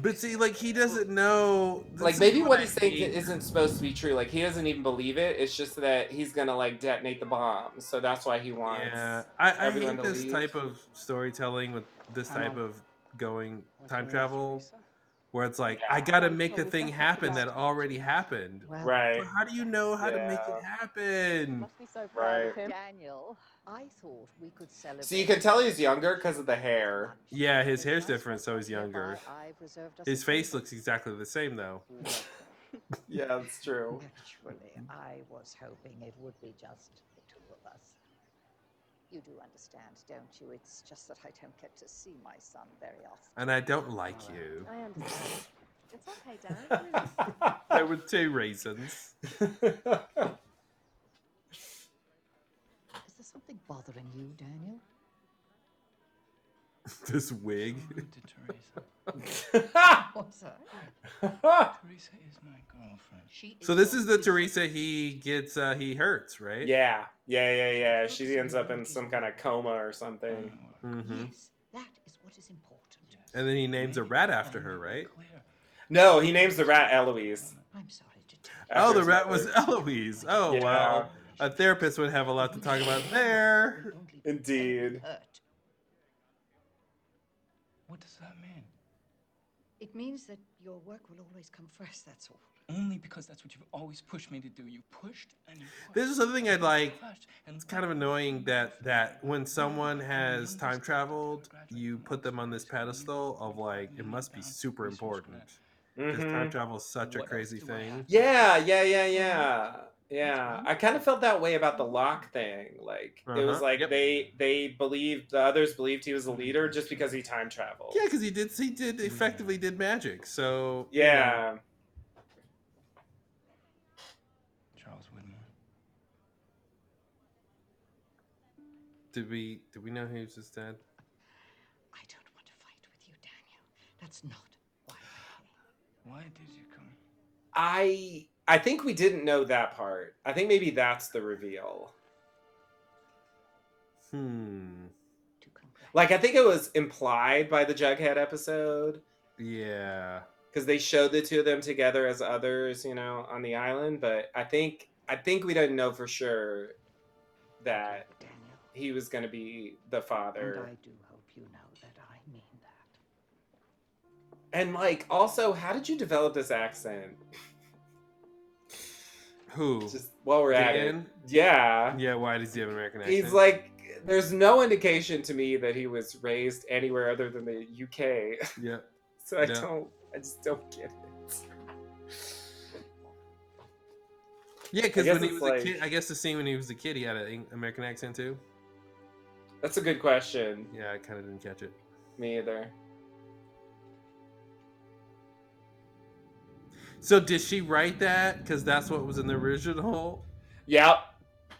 But see, like he doesn't know. like maybe what I he's saying isn't supposed to be true. Like he doesn't even believe it. It's just that he's gonna like detonate the bomb. So that's why he wants. Yeah, I, I everyone hate to this leave. type of storytelling with this type of going time travel, Teresa? Where it's like Yeah. I gotta make the thing happen that already happened. well, Right. But how do you know how to make it happen? Must be so proud of Right. him. Daniel, I thought we could celebrate. So you can tell he's younger because of the hair. Yeah, his hair's different, so he's younger. I've reserved us His face looks exactly the same though. Yeah, that's true. Naturally, I was hoping it would be just the two of us. You do understand, don't you? It's just that I don't get to see my son very often. And I don't like you. I understand. It's okay, Dad. There were two reasons. Is there something bothering you, Daniel? this wig. What's that? Teresa is my girlfriend. She So this is the sister. Teresa he gets uh he hurts, right? yeah, yeah, yeah, yeah. She ends up in some kind of coma or something. hmm Yes, that is what is important. And then he names a rat after her, right? No, he names the rat Eloise. I'm sorry to tell you. Oh, the rat was mother. Eloise. Oh Yeah. wow. A therapist would have a lot to talk about there. Indeed. What does that mean? It means that your work will always come first, that's all. Only because that's what you've always pushed me to do. You pushed and you pushed. This is something I'd like. pushed, and It's kind of annoying that that when someone has time traveled, you put them on this pedestal of like it must be super important. Because time Mhm. travel is such a crazy thing. Yeah, yeah, yeah, yeah. Yeah, I kind of felt that way about the Locke thing. Like it was Uh-huh, like yep. they they believed the others believed he was a leader just because he time traveled. Yeah, because he did he did effectively did magic. So you know, Yeah. Charles Widmore. did we did we know he was his dad? I don't want to fight with you, Daniel. That's not why Why did you come? I I think we didn't know that part. I think maybe that's the reveal. Hmm. Like I think it was implied by the Jughead episode Yeah. because they showed the two of them together as others, you know, on the island. But I think I think we didn't know for sure that Daniel, he was going to be the father. and father. I do hope you know that I mean that. And like, also, how did you develop this accent? Who? Just while we're at it, yeah. Yeah. Why does he have an American accent? He's like, there's no indication to me that he was raised anywhere other than the UK. Yeah. so I No. don't, I just don't get it. Yeah, because when he was like- a kid, I guess the scene when he was a kid, he had an American accent too. That's a good question. Yeah, I kind of didn't catch it. Me either. So did she write that? Because that's what was in the original. Yep.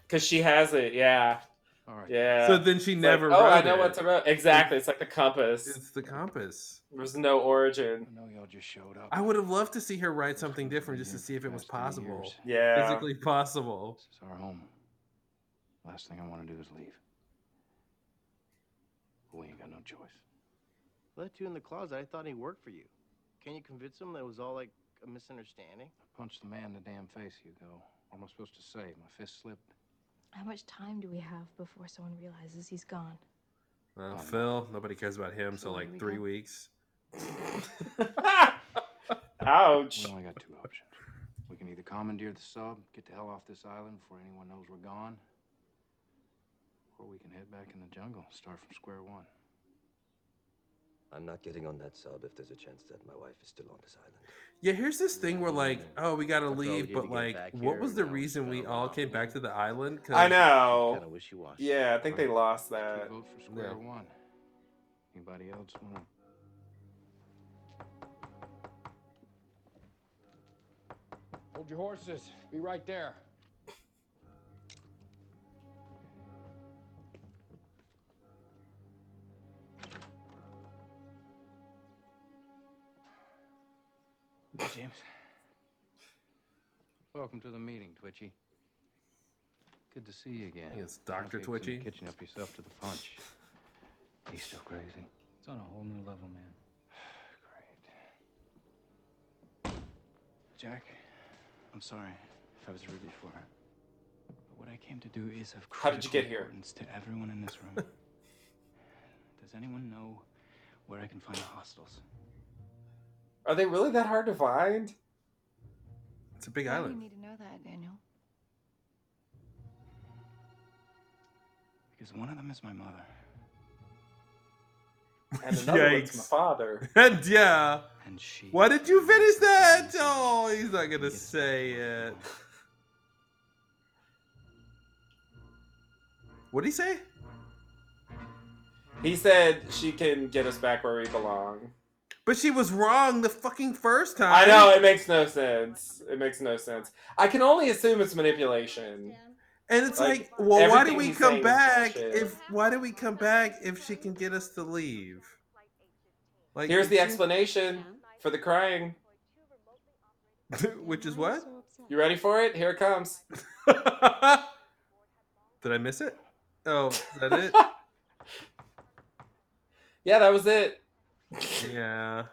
Because she has it. Yeah. All right. Yeah. So then she It's never like, oh, wrote I know it. what to write. Exactly. It's like the compass. It's the compass. There's no origin. I know y'all just showed up. I would have loved to see her write something different just to see if it was possible. Yeah. physically possible. This is our home. Last thing I want to do is leave. But we ain't got no choice. Left you in the closet. I thought he worked for you. Can you convince him that it was all like a misunderstanding? I punched the man in the damn face, Hugo. What am I supposed to say? My fist slipped. How much time do we have before someone realizes he's gone? Well, Phil, nobody cares about him, so like three weeks. Ouch. We only got two options. We can either commandeer the sub, get the hell off this island before anyone knows we're gone, or we can head back in the jungle, start from square one. I'm not getting on that sub if there's a chance that my wife is still on this island. Yeah, here's this thing where like, mm. oh, we gotta After all leave, but to like, what was the reason we all came back to the island? 'Cause- I know. Kinda wishy-washy. Yeah, I think they lost that. Two votes for square yeah. one. Anybody else want Hold your horses. Be right there. James. Welcome to the meeting, Twitchy. Good to see you again. think it's Dr. Okay, Twitchy. Kitchen up yourself to the punch. He's still crazy. It's on a whole new level, man. Great. Jack, I'm sorry if I was rude before. But what I came to do is of course, How did you get here? importance to everyone in this room. Does anyone know where I can find the hostiles? Are they really that hard to find? It's a big Why do you need to know that, Daniel? Because one of them is my mother, And another one's my father. and yeah, and she. why did you finish that? Oh, he's not gonna say it. What did he say? He said she can get us back where we belong. But she was wrong the fucking first time. I know, it makes no sense. It makes no sense. I can only assume it's manipulation. And it's Like, like, well, why did we come back if why did we come back if she can get us to leave? Like Here's the explanation for the crying. Which is what? You ready for it? Here it comes. Did I miss it? Oh, is that it? Yeah, that was it. Yeah.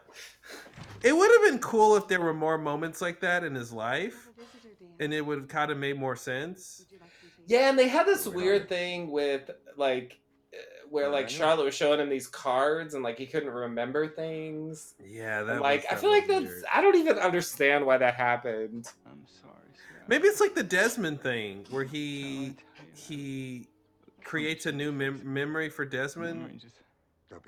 It would have been cool if there were more moments like that in his life, and it would have kind of made more sense. Yeah, and they had this weird thing with like uh, where like Charlotte was showing him these cards and like he couldn't remember things. Yeah, that And, like was, I that feel like was that's weird. I don't even understand why that happened. I'm sorry, sir. Maybe it's like the Desmond thing where he he creates a new mem- memory for Desmond.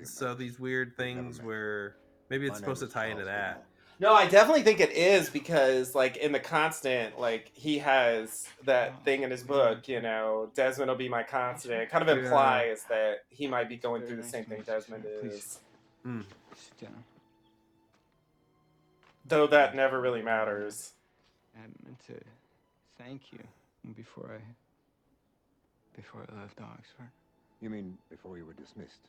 So these weird things where maybe it's supposed to tie into that. No, I definitely think it is because like in the constant, like he has that oh, thing in his book, you know, Desmond will be my constant. It kind of Yeah. implies that he might be going through the same thing Desmond is. Sit down. Though that never really matters. I meant to thank you before I before I left Oxford. You mean before you were dismissed?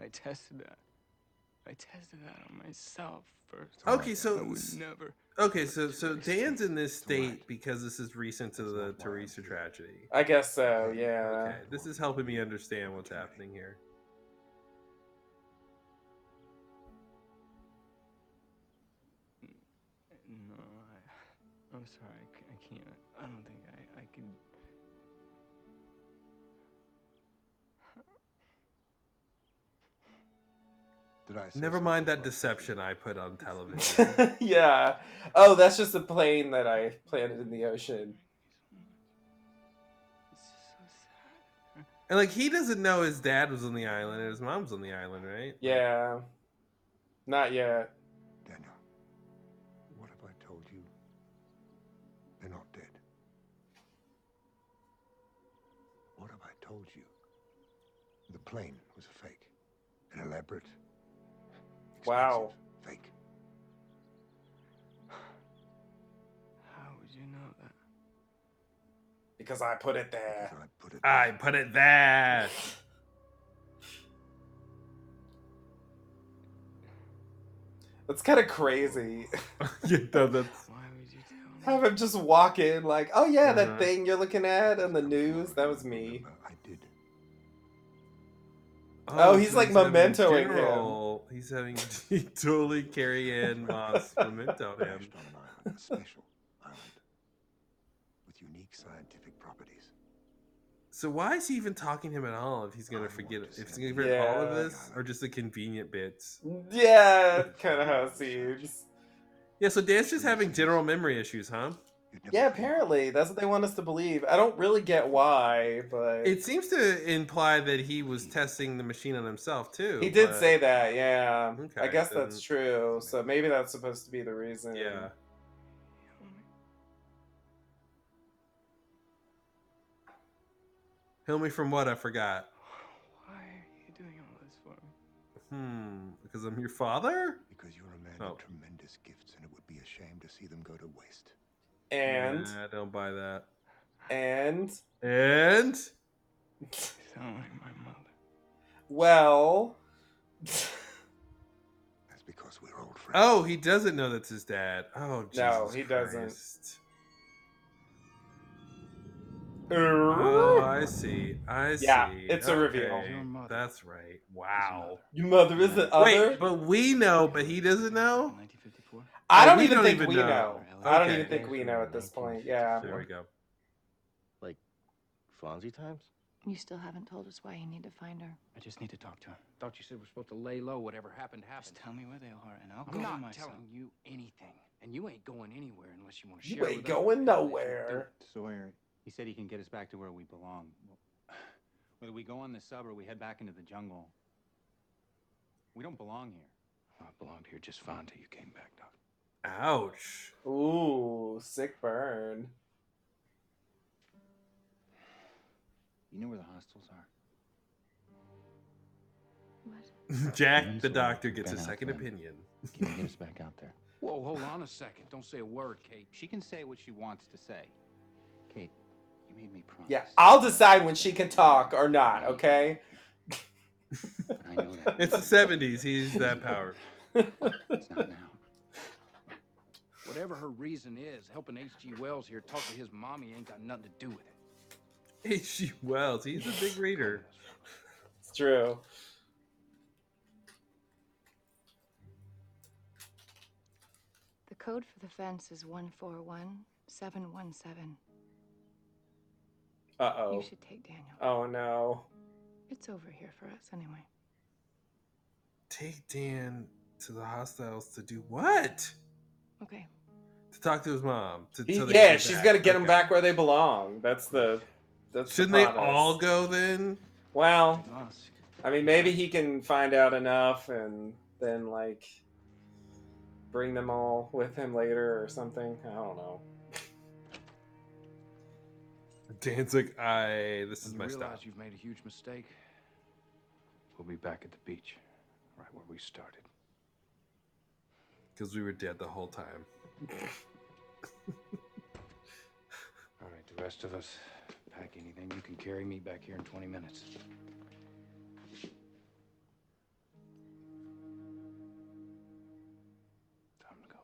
I tested that. I tested that on myself first. Okay, so never. okay, so so Dan's in this state because this is recent to the Teresa tragedy. I guess so, yeah. Okay, this is helping me understand what's happening here. I? say Never mind that about deception I put on television. yeah. Oh, that's just a plane that I planted in the ocean. and like he doesn't know his dad was on the island and his mom's on the island, right? Yeah. Not yet. Daniel, what have I told you? They're not dead. What have I told you? The plane was a fake. An elaborate, Wow. fake. How would you know that? Because I put it there. I put it I put it there. That's kind of crazy. yeah, no, that's Why would you tell Have him just walk in like, oh yeah, that Uh-huh. thing you're looking at on the news, that was me. I did. Oh, he's like having mementoing him. General- He's having totally Carrie-Anne Moss memento him. On an island, a special island with unique scientific properties. So why is he even talking to him at all if he's gonna forget if he's gonna forget all of Yeah. this or just the convenient bits? Yeah, kind of how it seems. Yeah, so Dan's just having general memory issues, huh? Yeah, apparently that's what they want us to believe. I don't really get why, but It seems to imply that he was testing the machine on himself too. he did but- say that. Yeah, I Okay, guess that's true. So maybe that's supposed to be the reason. Yeah. Heal me from what I forgot. Why are you doing all this for me? Hmm, because I'm your father? Because you're a man Oh. of tremendous gifts, and it would be a shame to see them go to waste. And Nah, I don't buy that. and And Sound like my mother. well, That's because we're old friends. oh, he doesn't know that's his dad. Oh, Jesus No, he doesn't. Er? Oh, I see. I see. Yeah, it's a reveal. Okay, Your mother. That's right. Wow. your mother is the other. Wait, but we know, but he doesn't know. 1954. I Oh, don't we even don't think even we know. know. I don't Okay. even think we know at this point. Yeah. There we go. Like Fonzie times? You still haven't told us why you need to find her. I just need to talk to her. Thought you said we're supposed to lay low. Whatever happened, Just happened. tell me where they are, and I'll I'm cover not myself. telling you anything, and you ain't going anywhere unless you want to You share. ain't with us. going And if you nowhere. Sawyer, he said he can get us back to where we belong. Whether we go on the sub or we head back into the jungle, we don't belong here. do- I belonged here just fine till you came back, Doc. Ouch. Ooh, sick burn. You know where the hostiles are? What? Jack, the doctor, gets a second there. opinion. Can you get us back out there? Whoa, hold on a second. Don't say a word, Kate. She can say what she wants to say. Kate, you made me promise. Yeah, I'll decide when she can talk or not. Okay. I know that. It's the 70s. He's that power. It's not now. Whatever her reason is, helping H.G. Wells here talk to his mommy ain't got nothing to do with it. H.G. Wells. He's a big reader. It's true. The code for the fence is 141717. Uh oh. You should take Daniel. Oh no. It's over here for us anyway. Take Dan to the hostiles to do what? Okay. To talk to his mom. To, He- so they yeah, she's got to get them back where they belong. That's the. That's Shouldn't they all go then? Well, I mean, maybe he can find out enough and then like bring them all with him later or something. I don't know. Danzig, I. This is my you stop. realize you've made a huge mistake, we'll be back at the beach, right where we started. Because we were dead the whole time. All right, the rest of us, pack anything you can carry me back here in 20 minutes. Time to go.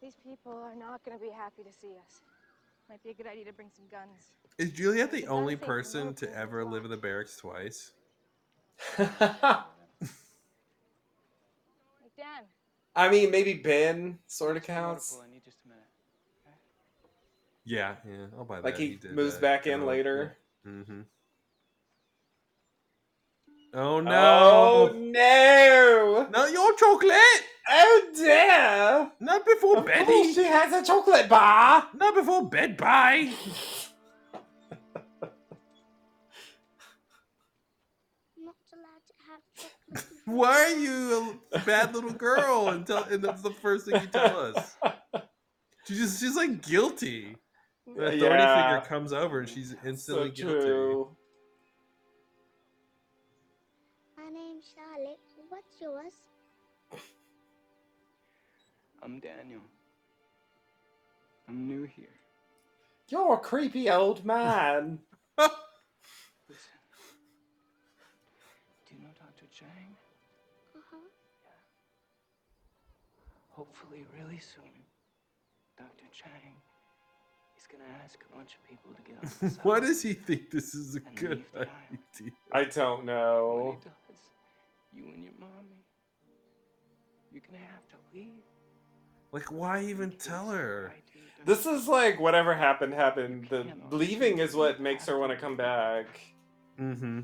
These people are not going to be happy to see us. Might be a good idea to bring some guns. Is Juliet the It's only unsafe to person move to ever live in the barracks twice? Hey, Dan. I mean, maybe Ben sort of counts. I need just a minute. Yeah, yeah, I'll buy that. Like he, did moves that. back in Oh, later. Mm-hmm. Oh Oh no! no! Not your chocolate! Oh dear! Not before Of course she has a chocolate bar. Not before bed. Bye. not allowed to have chocolate. Why are you a bad little girl? And tell, and that's the first thing you tell us. She just, she's like guilty. The authority Yeah. figure comes over and she's So instantly guilty. My name's Charlotte. What's yours? I'm Daniel. I'm new here. You're a creepy old man. Listen. Do you know Dr. Chang. Uh-huh. Yeah. Hopefully, really soon, Dr. Chang is gonna ask a bunch of people to get on the Why does he think this is a good idea? I don't know. When he does, you and your mommy, you're gonna have to leave. Like, why even tell her? This is like whatever happened happened. The leaving is what makes her want to come back. Mm-hmm.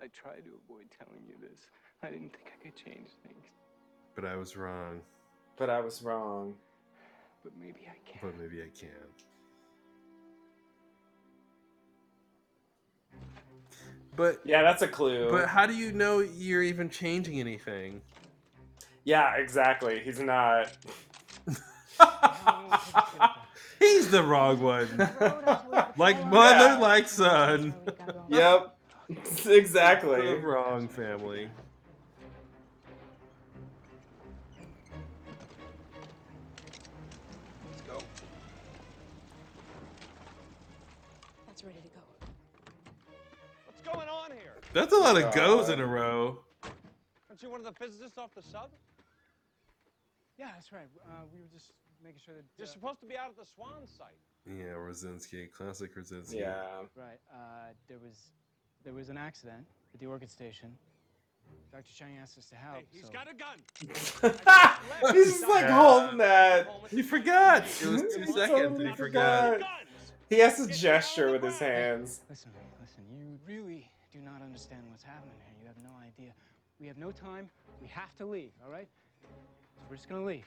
I tried to avoid telling you this. I didn't think I could change things, But I was wrong. But I was wrong. but maybe I can. But maybe I can. But Yeah, that's a clue. but how do you know you're even changing anything? Yeah, exactly. He's not. He's the wrong one. like mother, Yeah. like son. Yep. exactly. The wrong family. Let's go. That's ready to go. What's going on here? That's a lot of uh, goes in a row. Aren't you one of the physicists off the sub? Yeah, that's right. Uh, we were just making sure that. You're uh, supposed to be out at the Swan site. Yeah, Radzinsky, classic Radzinsky. Yeah. Right. Uh, there was there was an accident at the Orchid Station. Dr. Chang asked us to help. He's so- got a gun. He's just like holding that. He forgot. It was two seconds and he totally forgot. He has to gesture with his hands. Listen, listen. You really do not understand what's happening here. You have no idea. We have no time. We have to leave. All right. So we're just gonna leave.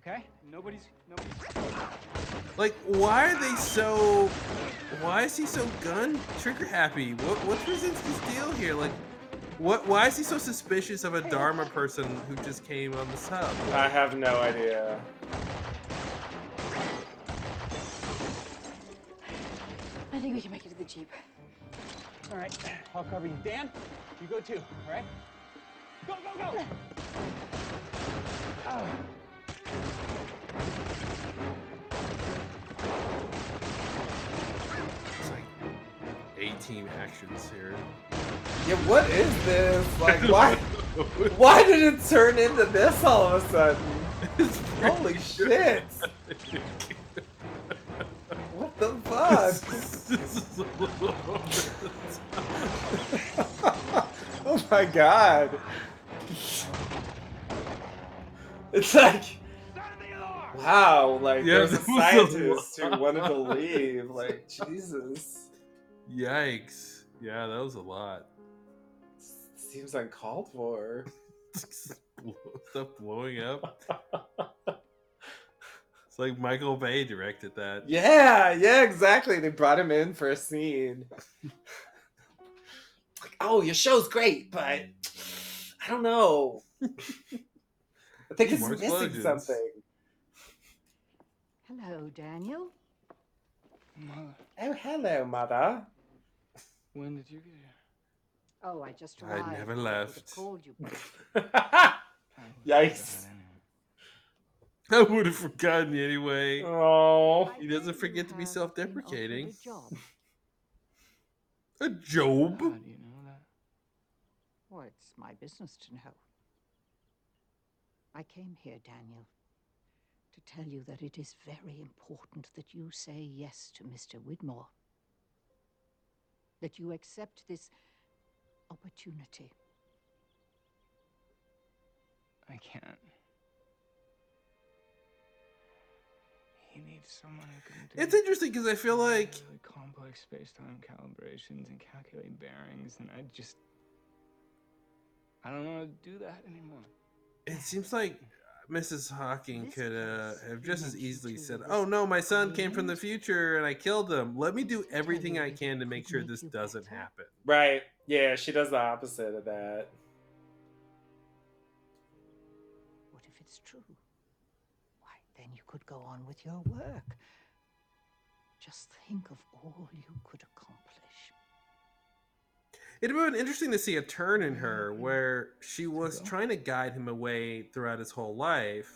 Okay? Nobody's nobody's. Like, why are they so? Why is he so gun trigger happy? What what's Radzinsky's deal here? Like, what? Why is he so suspicious of a Dharma person who just came on the sub? I have no idea. I think we can make it to the Jeep. All right. I'll cover you. Dan, you go too. All right. Go go go. Ah. It's like A team actions here. Yeah, what is this? Like, why? Why did it turn into this all of a sudden? Holy shit! What the fuck? oh my god! It's like, wow! Like, Yeah, there's a scientist who wanted to leave. Like, Jesus, Yikes! Yeah, that was a lot. seems uncalled for. Stuff blowing up. It's like Michael Bay directed that. Yeah, yeah, exactly. They brought him in for a scene. like, oh, your show's great, but I don't know. I think Need it's missing explosions. something. Hello, Daniel. Mother, Oh, hello, mother. when did you get here? Oh, I just I arrived. never I would have left. called you. Yikes. I would have forgotten anyway. Oh. He doesn't forget to be self-deprecating. A job. A Job. How do you know that? Well, it's my business to know. I came here, Daniel, to tell you that it is very important that you say yes to Mr. Widmore. That you accept this opportunity. I can't. He needs someone who can do It's interesting because I feel like really complex space-time calibrations and calculate bearings, and I just I don't know how to do that anymore. It seems like Mrs. Hawking This could uh, have just as easily said, "Oh no, my son came from the future and I killed him. Let me do Just to tell everything I can to make sure this doesn't happen." Right. Yeah, she does the opposite of that. What if it's true? Why, then you could go on with your work. Just think of all you could accomplish. It'd have been interesting to see a turn in her Mm-hmm. where she was trying to guide him away throughout his whole life.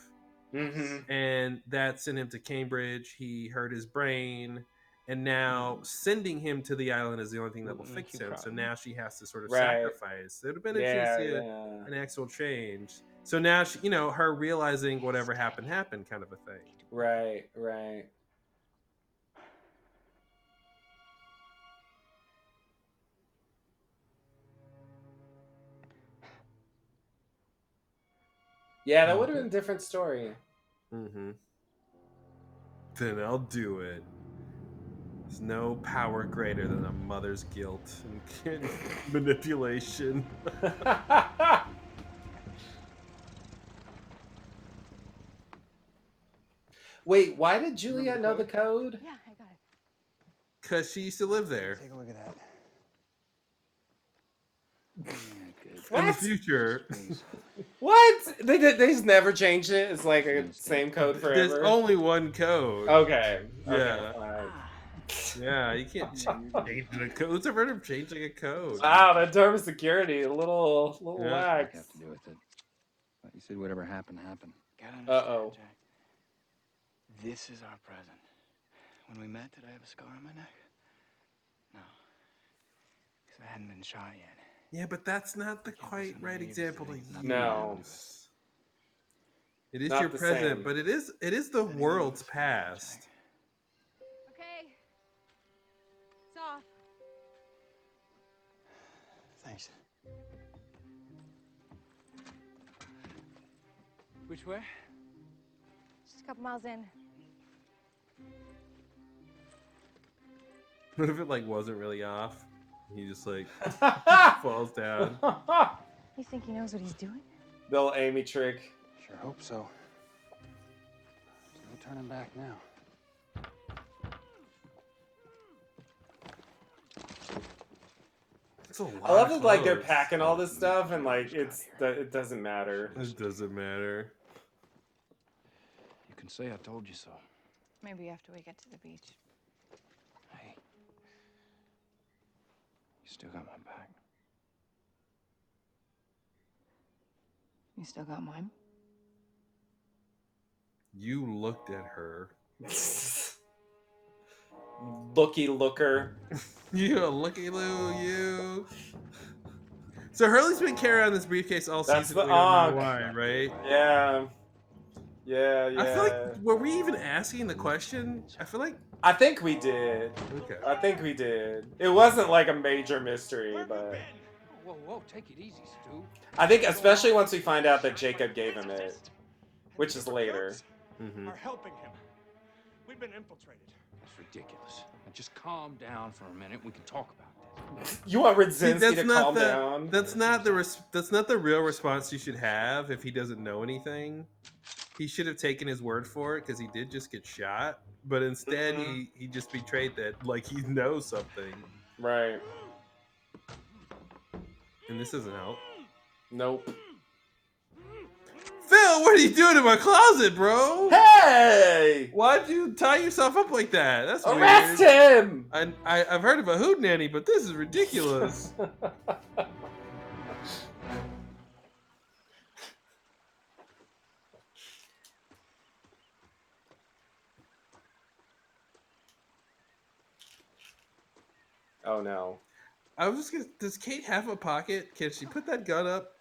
Mm-hmm. and that sent him to Cambridge. He hurt his brain, and now sending him to the island is the only thing that will fix him. So now she has to sort of Right. sacrifice. It would have been Yeah, interesting to see yeah. an actual change. So now she, you know, her realizing whatever happened happened, kind of a thing. Right, right. Yeah, that would have been a different story. Mm-hmm. Then I'll do it. There's no power greater than a mother's guilt and manipulation. Wait, why did Juliet know the code? Yeah, I got it. Because she used to live there. Take a look at that. In the future, What? They did. They just never changed it. It's like a same code forever. there's only one code. Okay. okay, Yeah. fine. Yeah, you can't change the code. Who's ever heard of changing a code? Wow, that term of security, a little, little Yeah. lax. Have to do with it. But you said whatever happened, happened. Gotta Uh oh. Jack. This is our present. When we met, did I have a scar on my neck? No. Because I hadn't been shot yet. Yeah, but that's not the quite right example to use. No. It is Not your the present, same. but it is it is the world's past. Okay. It's off. Thanks. Which way? Just a couple miles in. What if it like wasn't really off? He just like falls down. You think he knows what he's doing? Bill Amy trick. Sure hope so. There's no turning back now. It's a lot I love of. Like they're clothes. packing all this stuff, and like it's it doesn't matter. It doesn't matter. You can say I told you so. Maybe after we get to the beach. Hey. You still got my back. You still got mine? You looked at her. Looky looker. You a looky loo, you. So Hurley's been carrying around this briefcase all That's season. the we don't know why, right? Yeah. Yeah, yeah. I feel like were we even asking the question? I feel like I think we did. Okay. I think we did. It wasn't like a major mystery, but Whoa, whoa, take it easy, Stu. I think especially once we find out that Jacob gave him it, which is later. Mm-hmm. Are helping him. We've been infiltrated. That's ridiculous. Now just calm down for a minute. We can talk about this. You want See, Radzinsky to calm the, down? That's not the res- that's not the real response you should have if he doesn't know anything. He should have taken his word for it because he did just get shot. But instead, Mm-hmm. he he just betrayed that like he knows something. Right. And this doesn't help. Nope. Phil, what are you doing in my closet, bro? Hey! Why'd you tie yourself up like that? That's Arrest weird. him! I, I I've heard of a hoot nanny, but this is ridiculous. Oh no. I was just gonna. Does Kate have a pocket? Can she put that gun up?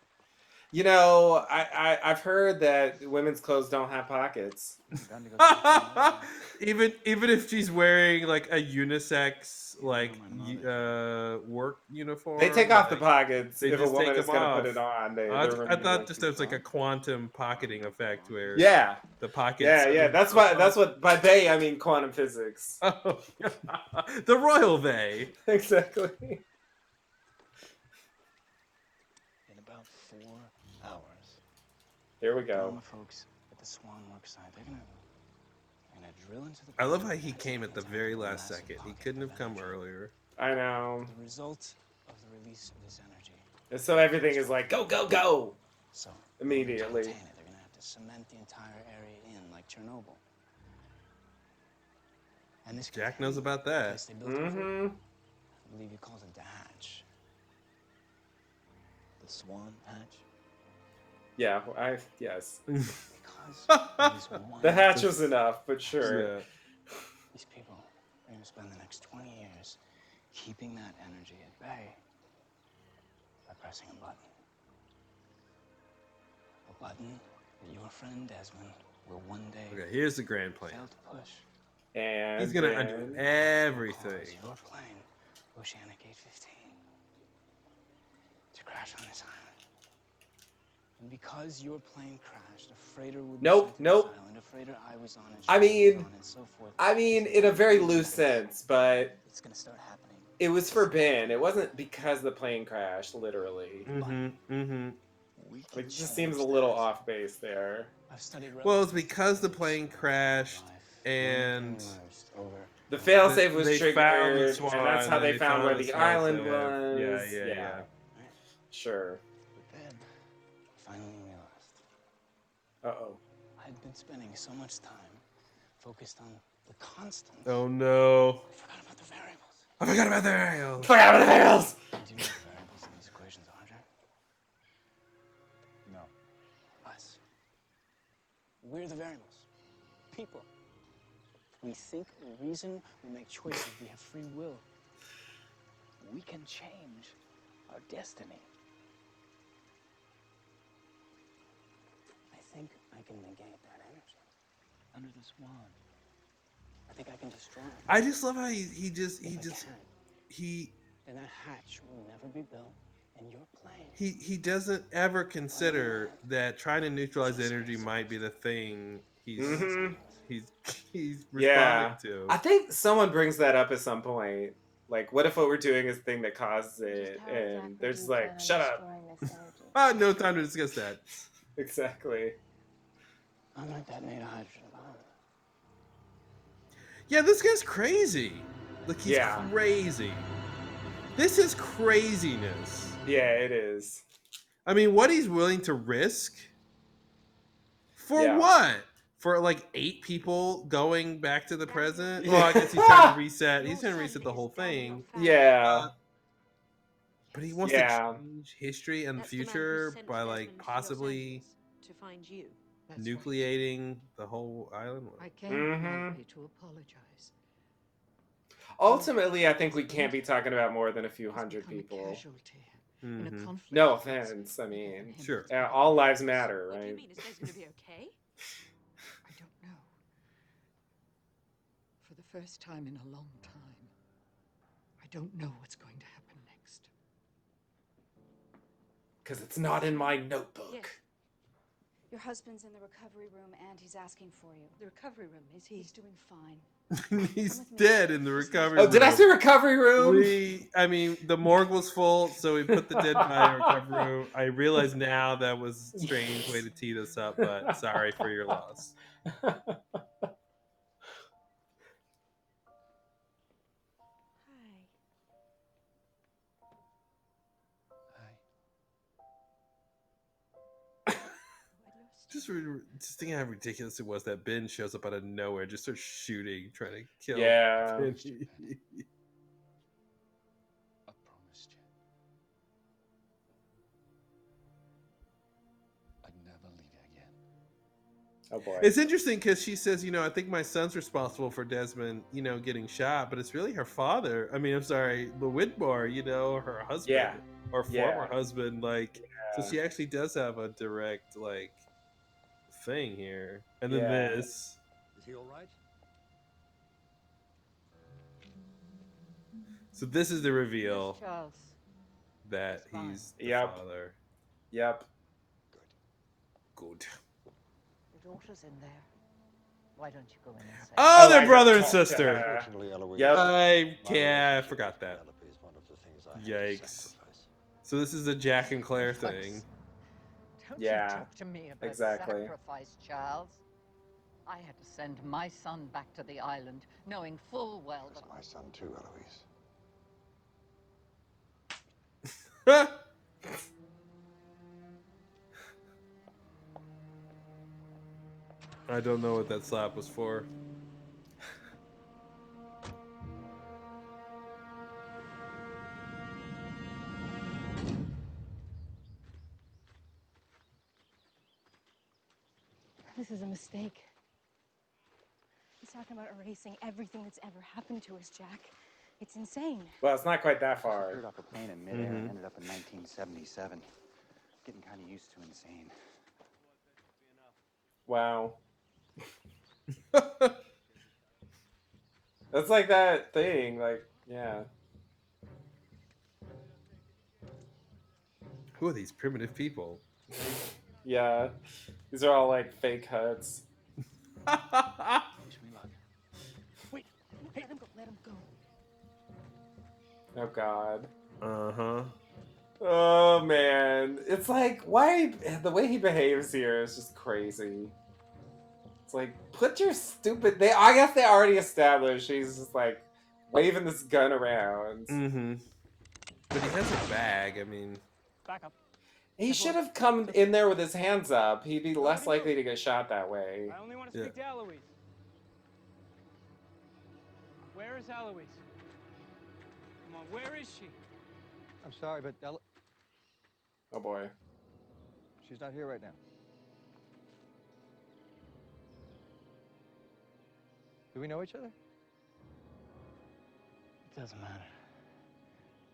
You know, I, I I've heard that women's clothes don't have pockets. even even if she's wearing like a unisex like y- uh work uniform, They take off the pockets they if a just woman take is them gonna put off. it on. They, I, I thought just there was like a quantum pocketing effect where Yeah. the pockets Yeah, yeah. That's what that's what by they I mean quantum physics. Oh, the royal they exactly. In about four hours. Here we All go. the folks at the Swan Work site, they're gonna, they're gonna drill into the. I love how he came at the very last second. He couldn't have come earlier. I know. The result of the release of this energy. And so everything is like go go go So immediately. to contain it, they're gonna have to cement the entire area in like Chernobyl. And this Jack knows about that. place they built over it, Mm-hmm. I believe you called it the hatch. The Swan Hatch. Yeah, I yes. The hatch was enough, but sure. Yeah. these people, We're gonna spend the next 20 years keeping that energy at bay by pressing a button. A button that your friend Desmond will one day Okay, here's the grand plan. fail to push. And He's gonna undo everything. Your plane, Oceanic 815, to crash on this island. And because your plane crashed, a freighter would be Nope, sent to nope. island, a freighter I was on, I mean, on, and so forth. I mean, in a very loose sense, but It's gonna start happening. it was for Ben. It wasn't because the plane crashed, literally. Mm-hmm. Mm-hmm. It just seems a little off base there. I've studied Well, it's because the plane crashed and The failsafe was they triggered, and that's how and they, found where the island failsafe. was. Yeah, yeah, yeah. Sure. Uh oh. I'd been spending so much time focused on the constant. Oh no. I forgot about the variables. I forgot about the variables. I Forgot about the variables. Do you know the variables in these equations are, Jack? No. Us. We're the variables. People. We think, we reason, we make choices, we have free will. We can change our destiny. I can negate that energy under this Swan. I think I can destroy it. I just love how he, he just he If I just can, he then that hatch will never be built, and your plane he he doesn't ever consider that trying to neutralize energy might be the thing he's Mhm. he's he's Yeah. responding to. I think someone brings that up at some point. Like, what if what we're doing is the thing that causes it? And they're just like, shut up. Ah, no time to discuss that. Exactly. I might detonate a hydrogen bomb. Yeah, this guy's crazy. Like he's Yeah. crazy. This is craziness. Yeah, it is. I mean, what he's willing to risk for Yeah. what? For like eight people going back to the present? Well, I guess he's trying to reset. He's trying to reset the whole thing. Yeah. But he wants Yeah. to change history and the That's the future by like possibly to find you. Nucleating the whole island. I came Mhm. quietly to apologize. Ultimately, I think we can't be talking about more than a few hundred people. Casualty in a Mhm. No offense. I mean, Sure. uh, all lives matter, What do you right? mean? Is Des gonna be okay? I don't know. For the first time in a long time, I don't know what's going to happen next. Because it's not in my notebook. Your husband's in the recovery room and he's asking for you. The recovery room, is he? He's doing fine. he's dead in the recovery room. Oh, did I say recovery room? We, I mean, the morgue was full, so we put the dead body in the recovery room. I realize now that was a strange way to tee this up, but sorry for your loss. Just, re- just thinking how ridiculous it was that Ben shows up out of nowhere, just starts shooting, trying to kill. Yeah. Penny. I promised you. I'd never leave you again. Oh boy. It's interesting because she says, you know, I think my son's responsible for Desmond, you know, getting shot, but it's really her father. I mean, I'm sorry, the Widmore, you know, her husband Yeah. or Yeah. former husband. Like, Yeah. so she actually does have a direct like thing here. And then Yeah. this. Is he all right? So this is the reveal Charles, that he's the Yep. father. Yep. Good. Good. your daughter's in there. Why don't you go in and say? Oh, Oh, they're oh, I brother and sister. Unfortunately, Yep. I yeah, I forgot that. Penelope is one of the things I had to Yikes. So this is the Jack and Claire thing. Don't Yeah, you talk to me about exactly. sacrifice, Charles. I had to send my son back to the island, knowing full well that my son too, Eloise. I don't know what that slap was for. Is a mistake. He's talking about erasing everything that's ever happened to us, Jack. It's insane. Well, it's not quite that Disappeared far. off a plane in midair and mm-hmm. ended up in 1977. Getting kind of used to insane. Wow. That's like that thing, like yeah. Who are these primitive people? Yeah. These are all like fake huts. Wish me luck. Wait, let him go, let him go. Oh god. Uh huh. Oh man. It's like why the way he behaves here is just crazy. It's like put your stupid they I guess they already established he's just like waving this gun around. Mm-hmm. But he has a bag. I mean, Back up. He should have come in there with his hands up. He'd be less likely to get shot that way. I only want to Yeah. speak to Eloise. Where is Eloise? Come on, where is she? I'm sorry, but Ella, Oh boy. she's not here right now. Do we know each other? It doesn't matter.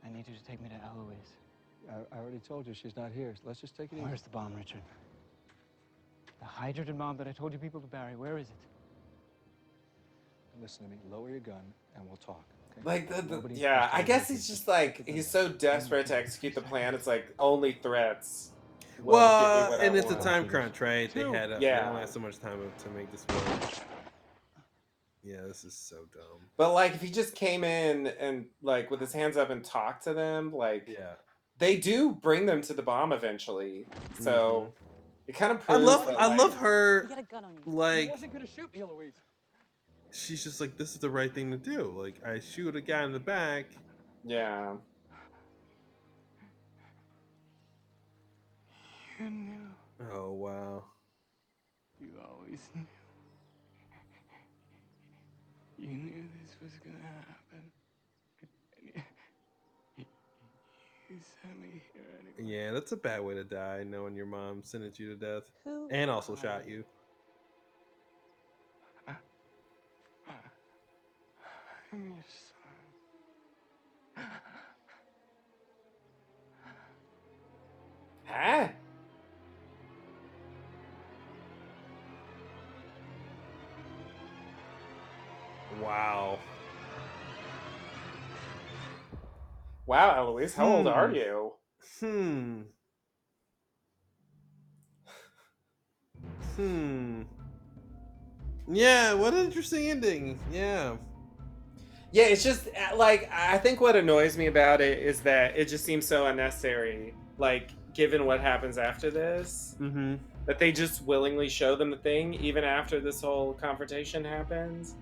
I need you to take me to Eloise. I, I already told you she's not here. Let's just take it easy. Where's the bomb, Richard? The hydrogen bomb that I told you people to bury, where is it? Listen to me. Lower your gun, and we'll talk. Okay? Like the, the yeah, I guess he's just like he's so desperate to execute the plan. It's like only threats. will well, get me what I and it's a want. time crunch, right? They had uh, Yeah. they only had so much time to make this work. Yeah, this is so dumb. But like if he just came in and like with his hands up and talked to them, like Yeah. They do bring them to the bomb eventually. So it kind of Mm-hmm. I proves love that, I like- love her You got a gun on you. Like wasn't gonna shoot me, Eloise. she's just like this is the right thing to do. Like I shoot a guy in the back. Yeah. You knew. Oh wow. You always knew. You knew this was gonna happen. And you, you sent me here anyway. Yeah, that's a bad way to die, knowing your mom sentenced you to death. Who And also shot you. Wow, Eloise, how old are Hmm. you? Hmm. Hmm. Yeah, what an interesting ending. Yeah. Yeah, it's just uh, like I think what annoys me about it is that it just seems so unnecessary. Like, given what happens after this, Mm-hmm. that they just willingly show them the thing even after this whole confrontation happens.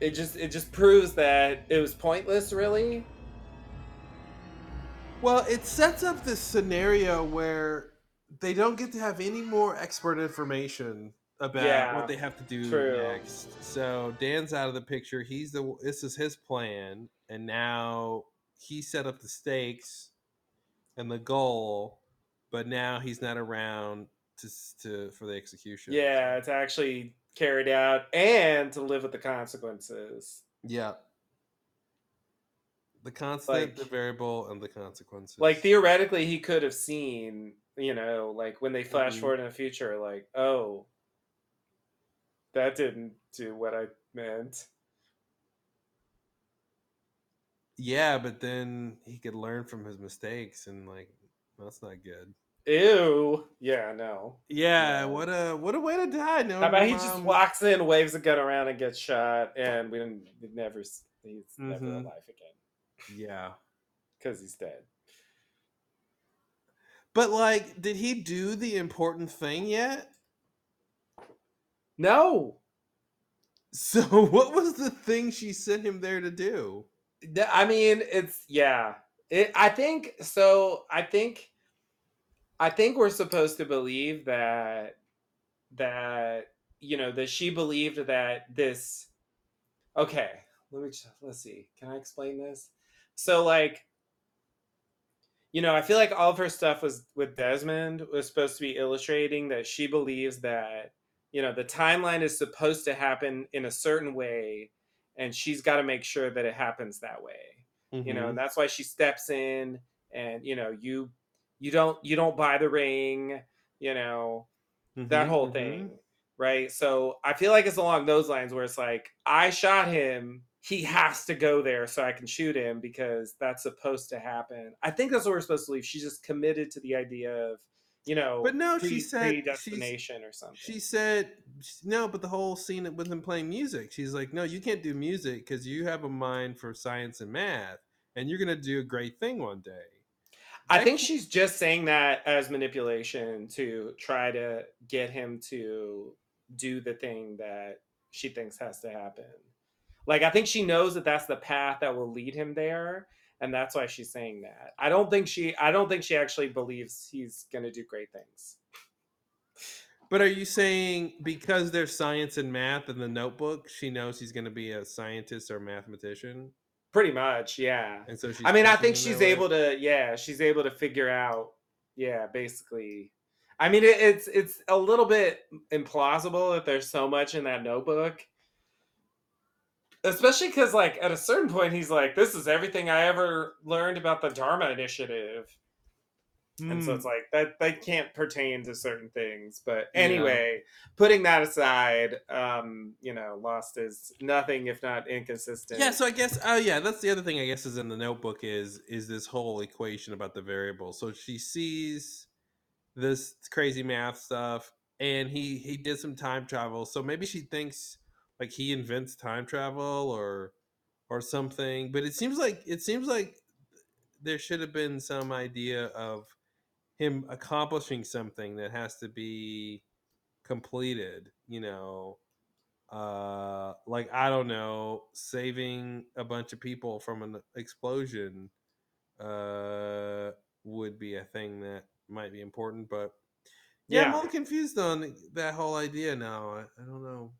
It just it just proves that it was pointless, really. Well, it sets up this scenario where they don't get to have any more expert information about Yeah, what they have to do true. next. So Dan's out of the picture. He's the this is his plan, and now he set up the stakes and the goal, but now he's not around to to for the execution. Yeah, it's actually carried out and to live with the consequences. Yeah. The constant, Like- the variable, and the consequences. Like theoretically, he could have seen, you know, like when they flash Mhm. forward in the future, like, oh, that didn't do what I meant. Yeah, but then he could learn from his mistakes, and like that's not good. Ew. Yeah, no. Yeah, what a what a way to die. No, How about he just walks in, waves a gun around, and gets shot, and we didn't we never he's never Mhm. alive again Yeah, because he's dead. but like, did he do the important thing yet? No. So what was the thing she sent him there to do? I mean, it's yeah. It, I think so. I think, I think we're supposed to believe that that you know that she believed that this. Okay, let me just, let's see. Can I explain this? So like, you know, I feel like all of her stuff was with Desmond was supposed to be illustrating that she believes that you know the timeline is supposed to happen in a certain way and she's got to make sure that it happens that way you know and mm-hmm. that's why she steps in and you know you you don't you don't buy the ring you know that Mhm, whole mhm. thing right so i feel like it's along those lines where it's like i shot him he has to go there so i can shoot him because that's supposed to happen i think that's what we're supposed to leave she's just committed to the idea of you know But no, she said predestination or something She said no, but the whole scene with him playing music, she's like, no, you can't do music because you have a mind for science and math, and you're gonna do a great thing one day. I think she's just saying that as manipulation to try to get him to do the thing that she thinks has to happen. Like I think she knows that that's the path that will lead him there and that's why she's saying that. I don't think she I don't think she actually believes he's going to do great things. But are you saying because there's science and math in the notebook, she knows he's gonna be a scientist or mathematician? Pretty much, yeah. And so she's I mean, I think she's way? able to yeah, she's able to figure out yeah, basically I mean, it, it's it's a little bit implausible that there's so much in that notebook. Especially because, like, at a certain point, he's like, "This is everything I ever learned about the Dharma Initiative," and so Hmm. it's like that that can't pertain to certain things. But Yeah. anyway, putting that aside, um, you know, Lost is nothing if not inconsistent. Yeah, so I guess oh yeah, that's the other thing I guess is in the notebook is is this whole equation about the variable. So she sees this crazy math stuff and he he did some time travel. So maybe she thinks like he invents time travel or or something, but it seems like it seems like there should have been some idea of him accomplishing something that has to be completed, you know uh like i don't know saving a bunch of people from an explosion uh would be a thing that might be important but yeah, i'm Yeah. a little confused on that whole idea now i, I don't know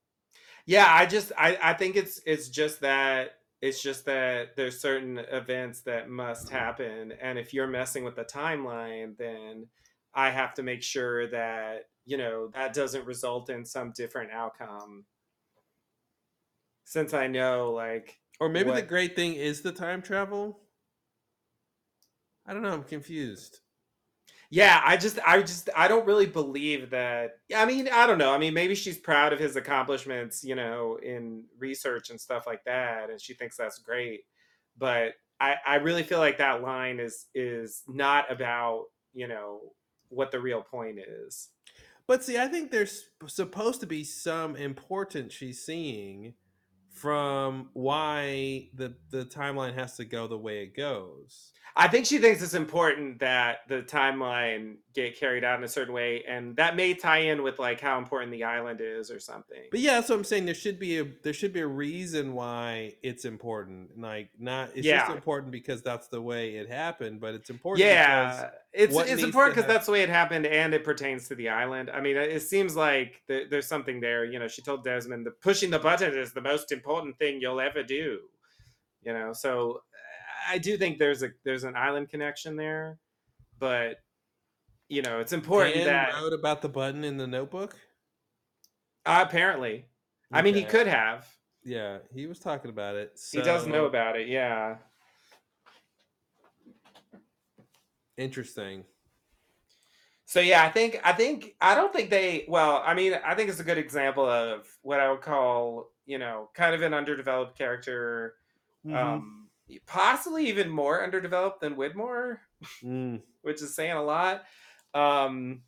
Yeah, I just I I think it's it's just that it's just that there's certain events that must mm-hmm. happen and if you're messing with the timeline then I have to make sure that, you know, that doesn't result in some different outcome. Since I know like or maybe the great thing is the time travel. I don't know i'm confused Yeah, I just I just I don't really believe that. I mean, I don't know. I mean, maybe she's proud of his accomplishments, you know, in research and stuff like that, and she thinks that's great. But I I really feel like that line is is not about, you know, what the real point is. But see, I think there's supposed to be some importance she's seeing from why the the timeline has to go the way it goes. I think she thinks it's important that the timeline get carried out in a certain way, and that may tie in with like how important the island is or something. But yeah, that's what I'm saying. There should be a there should be a reason why it's important. Like not it's just important because that's the way it happened, but it's important. Yeah, because it's what it's important because that's the way it happened, and it pertains to the island. I mean, it seems like th- there's something there. You know, she told Desmond that pushing the button is the most important thing you'll ever do. You know, so I do think there's a there's an island connection there, but you know, it's important Dan that wrote about the button in the notebook. uh, apparently, I mean, he could have. Yeah, he was talking about it. He does know about it. Yeah. Interesting. So yeah, I think I think I don't think they well, I mean, I think it's a good example of what I would call, you know, kind of an underdeveloped character. Mhm. Um possibly even more underdeveloped than Widmore, Mm. which is saying a lot. Um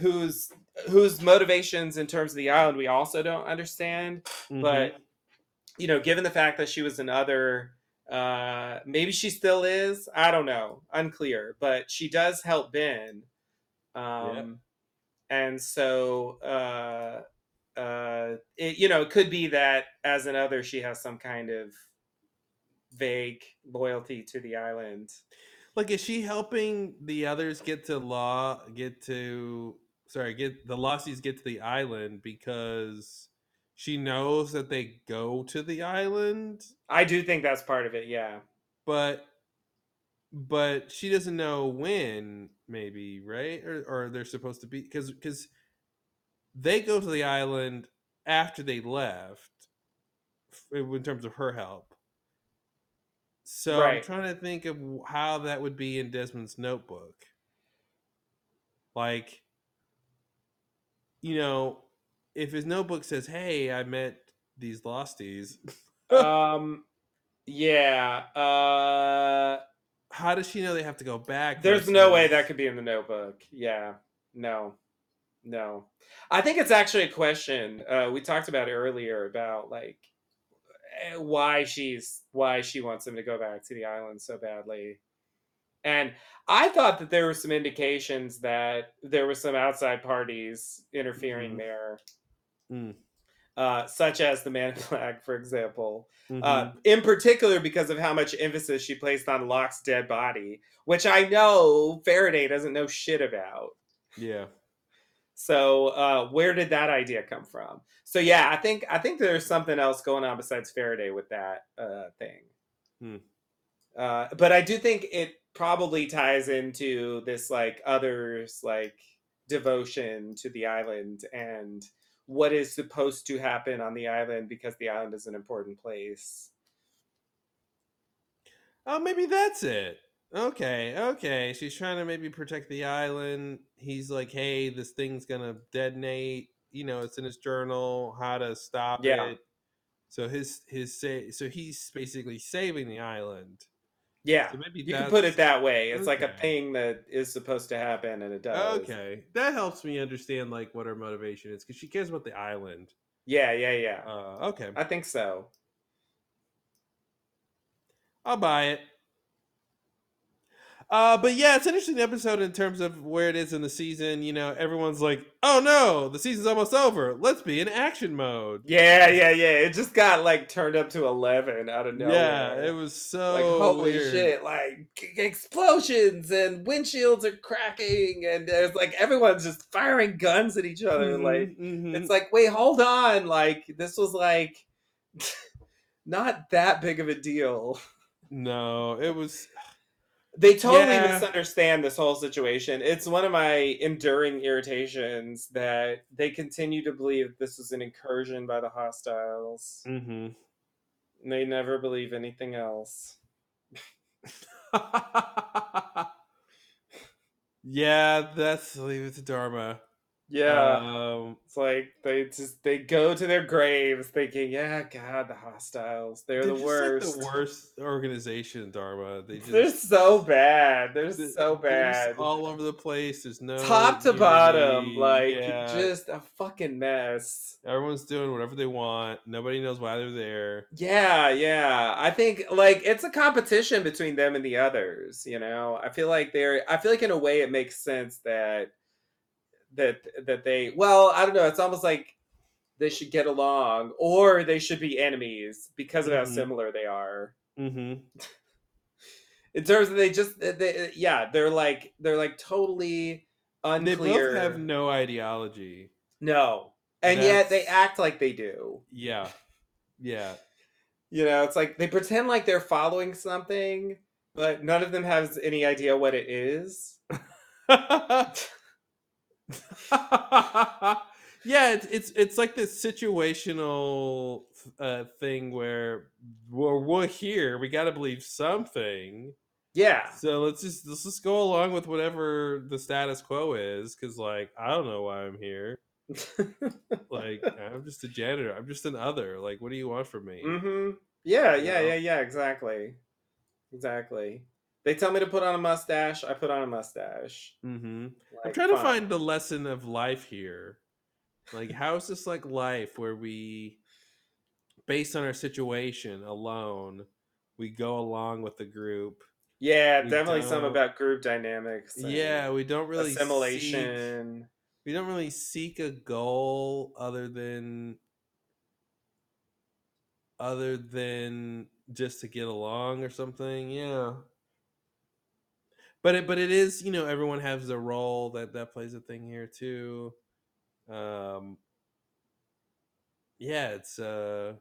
whose whose motivations in terms of the island we also don't understand. But you know, given the fact that she was another uh maybe she still is, I don't know, unclear, but she does help Ben. Um and so uh uh it, you know, it could be that as another she has some kind of vague loyalty to the island. Like, is she helping the others get to law, get to, sorry, get the Losties get to the island because she knows that they go to the island, I do think that's part of it, yeah. but, but she doesn't know when, maybe, right? Or, or they're supposed to be, because, because they go to the island after they left in terms of her help. So I'm trying to think of how that would be in Desmond's notebook. Like, you know, if his notebook says, "Hey, I met these losties," um, yeah. Uh, how does she know they have to go back? There's no way that could be in the notebook. Yeah. No. No. I think it's actually a question. Uh, we talked about earlier about like eh, why she's why she wants him to go back to the island so badly. And I thought that there were some indications that there were some outside parties interfering Mhm. there, Mm. uh, such as the Man Black, for example. Uh, Mhm. in particular, because of how much emphasis she placed on Locke's dead body, which I know Faraday doesn't know shit about. Yeah. So uh, where did that idea come from? So yeah, I think I think there's something else going on besides Faraday with that uh, thing. Hmm. Uh, but I do think it probably ties into this like others like devotion to the island and what is supposed to happen on the island because the island is an important place. Oh, maybe that's it. Okay, okay. She's trying to maybe protect the island. He's like, "Hey, this thing's gonna detonate." You know, it's in his journal. How to stop Yeah. it? So his his say. So he's basically saving the island. Yeah, So maybe you can put it that way. It's like a thing that is supposed to happen, and it does. Okay, that helps me understand like what her motivation is because she cares about the island. Yeah, yeah, yeah. Uh, okay, I think so. I'll buy it. Uh, but yeah, it's an interesting episode in terms of where it is in the season. You know, everyone's like, "Oh no, the season's almost over. Let's be in action mode." Yeah, yeah, yeah. It just got like turned up to eleven out of nowhere. Yeah, it was so like holy weird. shit! Like explosions and windshields are cracking, and there's like everyone's just firing guns at each other. Mhm, Like mhm. it's like, wait, hold on! Like this was like not that big of a deal. No, it was. They totally Yeah. misunderstand this whole situation. It's one of my enduring irritations that they continue to believe this was an incursion by the hostiles. Mm-hmm. And they never believe anything else. Yeah, that's leave it to Dharma. Yeah. Um, It's like they just they go to their graves thinking, yeah, God, the hostiles, they're, they're the worst. Like the worst organization, Dharma. They just They're so bad. They're th- so they're just bad. all over the place. There's no Top to bottom, like Yeah. just a fucking mess. Everyone's doing whatever they want. Nobody knows why they're there. Yeah, yeah. I think like it's a competition between them and the others, you know. I feel like they're I feel like in a way it makes sense that that that they well, I don't know, it's almost like they should get along or they should be enemies because of how Mhm. similar they are. Mm-hmm. In terms of they just they, they- yeah, they're like they're like totally unclear they both have no ideology no. And yet they act like they do. Yeah. Yeah. You know, it's like they pretend like they're following something, but none of them has any idea what it is. yeah, it's it's it's like this situational uh, thing where we're, we're here. We got to believe something. Yeah. So let's just let's just go along with whatever the status quo is, because like I don't know why I'm here. like I'm just a janitor. I'm just an other. Like, what do you want from me? Mm-hmm. Yeah, You yeah, know? yeah, yeah, exactly. Exactly. They tell me to put on a mustache, I put on a mustache. Mm-hmm. I'm Like, trying to find the lesson of life here. Like, how is this like life where we, based on our situation alone, we go along with the group? Yeah, We definitely some about group dynamics. Yeah, we don't really seek- assimilation. we don't really seek a goal other than other than just to get along or something. Yeah. But it but it is, you know, everyone has a role that that plays a thing here too. Um yeah, it's uh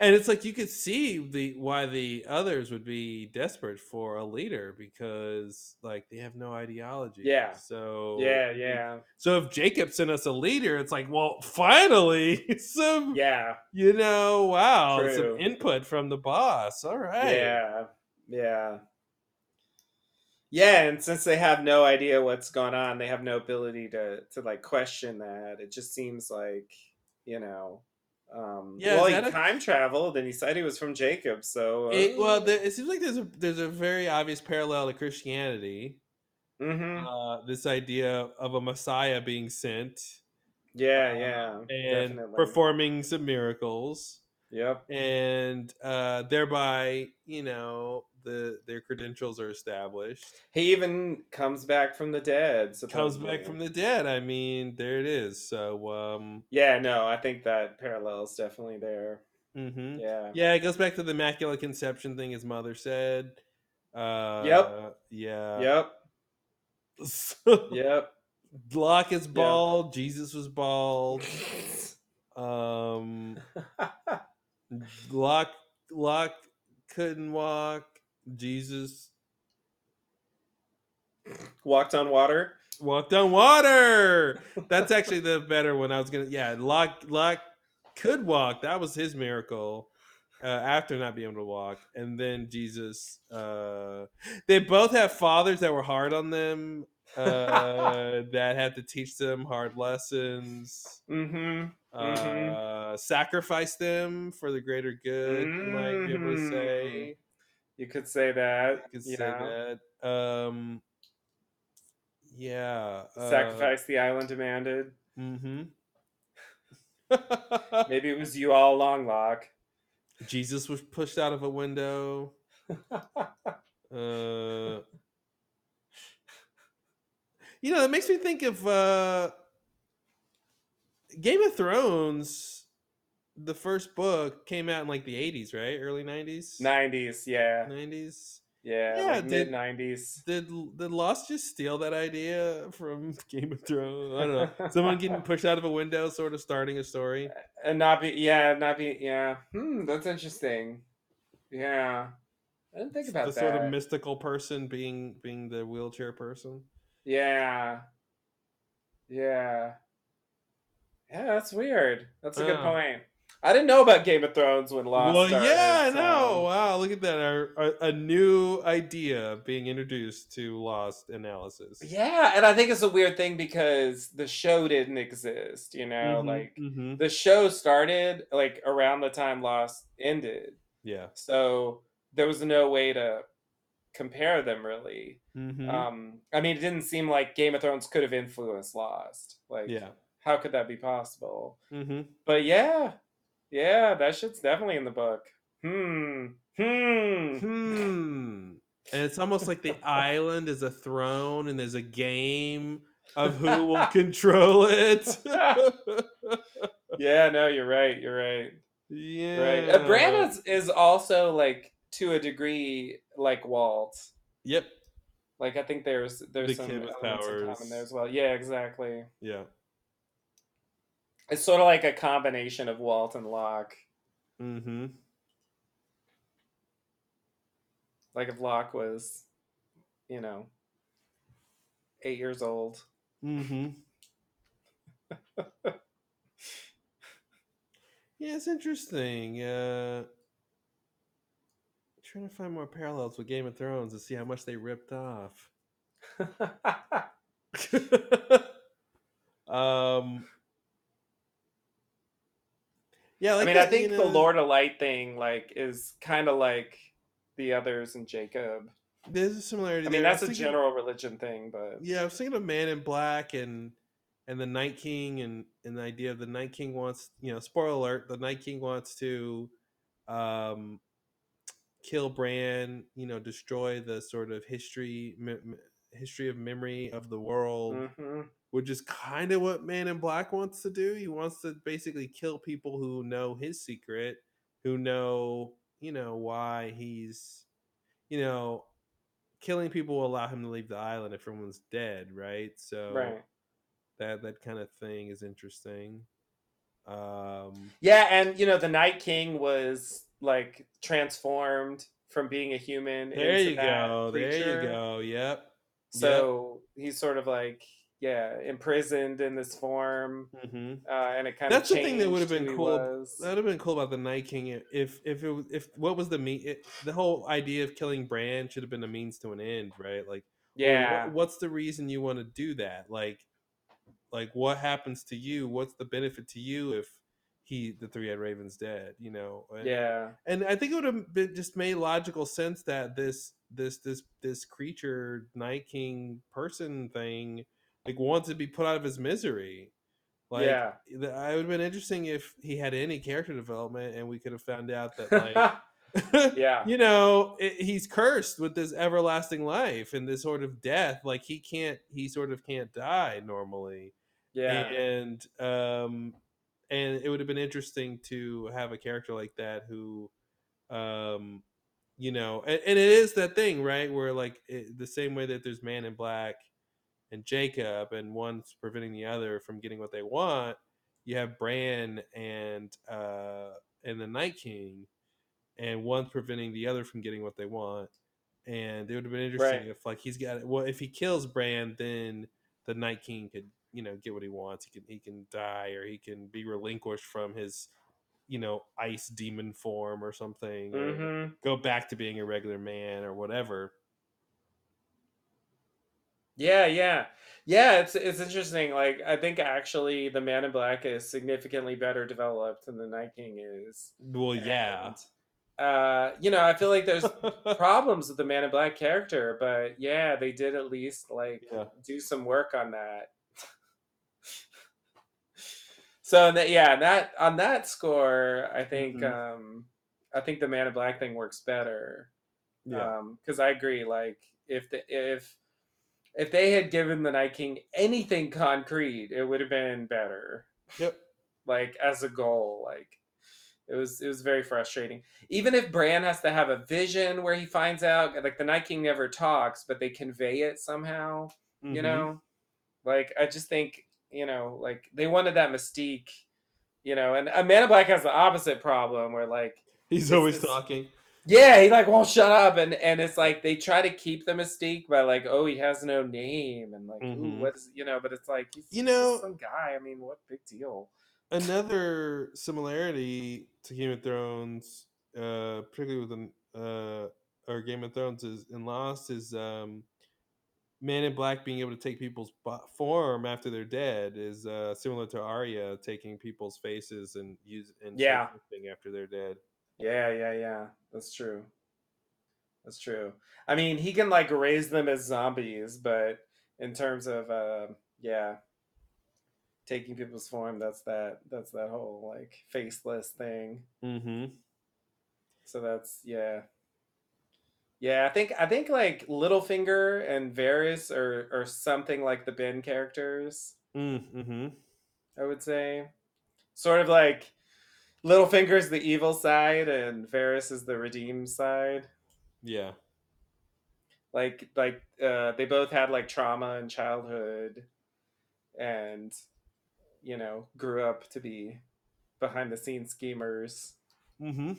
and it's like you could see the why the others would be desperate for a leader because like they have no ideology. Yeah. So Yeah, yeah. So if Jacob sent us a leader, it's like, well, finally some Yeah. you know, wow, True. some input from the boss. All right. Yeah, yeah, yeah. And since they have no idea what's going on, they have no ability to to like question that. It just seems like you know. Um, Yeah, well, he a- time traveled, and he said he was from Jacob. So, uh, It, well, there, it seems like there's a there's a very obvious parallel to Christianity. Mhm. Uh, this idea of a Messiah being sent yeah, yeah, and definitely. performing some miracles. Yep. And uh, thereby, you know, the their credentials are established. He even comes back from the dead. Comes back from the dead. I mean, there it is. So, um, Yeah, no, I think that parallel is definitely there. mhm. Yeah. yeah, it goes back to the immaculate conception thing his mother said. Uh, Yep. Yeah. Yep. So- Yep. Locke is bald. Jesus was bald. Um, Locke Locke couldn't walk. Jesus Walked on water. walked on water. That's actually the better one. I was gonna. Yeah, Locke Locke could walk. That was his miracle. Uh, after not being able to walk, and then Jesus. Uh, they both have fathers that were hard on them. Uh, that had to teach them hard lessons. Mm-hmm. uh, sacrifice them for the greater good. Be able to say. You could say that. You could you say know. that. Um, yeah. uh, Sacrifice the island demanded. Mm-hmm. Maybe it was you all along, Locke. Jesus was pushed out of a window. uh, you know, that makes me think of uh, Game of Thrones. The first book came out in like the '80s, right? Early '90s. 90s, yeah. '90s. Yeah, Yeah, like mid 90s. Did did Lost just steal that idea from Game of Thrones? I don't know. Someone getting pushed out of a window, sort of starting a story. And not be, yeah, not be, yeah. Hmm, that's interesting. Yeah. I didn't think about the that. sort of mystical person being being the wheelchair person. Yeah. Yeah. Yeah, that's weird. That's a good point. I didn't know about Game of Thrones when Lost well, started. yeah, I so- know. Wow, look at that! A, a, a new idea being introduced to Lost analysis. Yeah, and I think it's a weird thing because the show didn't exist, you know, Mhm, like mhm. the show started like around the time Lost ended. Yeah. So there was no way to compare them really. Mhm. Um I mean it didn't seem like Game of Thrones could have influenced Lost. Like Yeah. how could that be possible? Mm-hmm. But yeah. Yeah, that shit's definitely in the book. Hmm. Hmm. Hmm. And it's almost like the island is a throne, and there's a game of who will control it. yeah, no, you're right. You're right. yeah. Right. Uh, Bran is, is also like to a degree like Walt. Yep. Like I think there's there's The some elements in common there as well. Yeah, exactly. Yeah. It's sort of like a combination of Walt and Locke. Mm-hmm. Like if Locke was, you know, eight years old. Mm-hmm. yeah, it's interesting. Uh, trying to find more parallels with Game of Thrones to see how much they ripped off. um. Yeah, I like mean, I think you the Lord of Light thing like is kind of like the others and Jacob. There's a similarity. I mean, there. that's a thinking- general religion thing, but Yeah, I was thinking of Man in Black and and the Night King and and the idea of the Night King wants you know spoiler alert the Night King wants to um kill Bran you know destroy the sort of history history of memory of the world Mhm. which is kind of what Man in Black wants to do he wants to basically kill people who know his secret who know you know why he's you know killing people will allow him to leave the island if everyone's dead, right? So Right. that that kind of thing is interesting. Um, Yeah, and you know, the Night King was like transformed from being a human. there into you go. There you go. Yep. So he's sort of like, yeah, imprisoned in this form, Mhm. uh, and it kind That's of that's the thing that would have been cool. That would have been cool about the Night King if if it was if what was the mean the whole idea of killing Bran should have been a means to an end, right? Like, well, Yeah. what, what's the reason you want to do that? Like, like what happens to you? What's the benefit to you if he the three eyed raven's dead? You know? And- Yeah. and I think it would have been just made logical sense that this this this this creature Night King person thing like wants to be put out of his misery. Like, Yeah. I would have been interesting if he had any character development, and we could have found out that like, yeah, you know, it, he's cursed with this everlasting life and this sort of death. Like he can't, he sort of can't die normally. Yeah. and um, and it would have been interesting to have a character like that who, um, you know, and, and it is that thing, right? Where like it, the same way that there's Man in Black and Jacob, and one's preventing the other from getting what they want. You have Bran and uh, and the Night King, and one's preventing the other from getting what they want. And it would have been interesting Right. if like he's got well, if he kills Bran, then the Night King could you know get what he wants. He can he can die or he can be relinquished from his you know ice demon form or something, or Mhm. go back to being a regular man or whatever. Yeah, yeah, yeah. It's it's interesting. Like I think actually the Man in Black is significantly better developed than the Night King is. Well, yeah. Uh, you know, I feel like there's problems with the Man in Black character, but yeah, they did at least like Yeah. do some work on that. So that yeah, that on that score, I think Mhm. um I think the Man in Black thing works better. Yeah. Um, because I agree, like if the if if they had given the Night King anything concrete, it would have been better. Yep. Like as a goal, like it was it was very frustrating. Even if Bran has to have a vision where he finds out, like the Night King never talks, but they convey it somehow. You Mhm. know, like I just think you know, like they wanted that mystique. You know, and a Man in Black has the opposite problem where like He's always this- talking. yeah, he like won't shut up, and and it's like they try to keep the mystique by like, oh, he has no name, and like, ooh, Mhm. what's you know, but it's like he's You know- some guy. I mean, what big deal? Another similarity to Game of Thrones, uh, particularly with an, uh, or Game of Thrones is in Lost is um, Man in Black being able to take people's form after they're dead is uh, similar to Arya taking people's faces and use and Yeah. after they're dead. Yeah, yeah, yeah. That's true. That's true. I mean, he can like raise them as zombies, but in terms of uh, yeah, taking people's form, that's that that's that whole like faceless thing. Mm-hmm. So that's yeah. Yeah, I think I think like Littlefinger and Varys are are something like the Ben characters, Mm-hmm. I would say. Sort of like Littlefinger's the evil side and Varys is the redeemed side. Yeah. Like like uh they both had like trauma in childhood and you know, grew up to be behind the scenes schemers. Mm-hmm.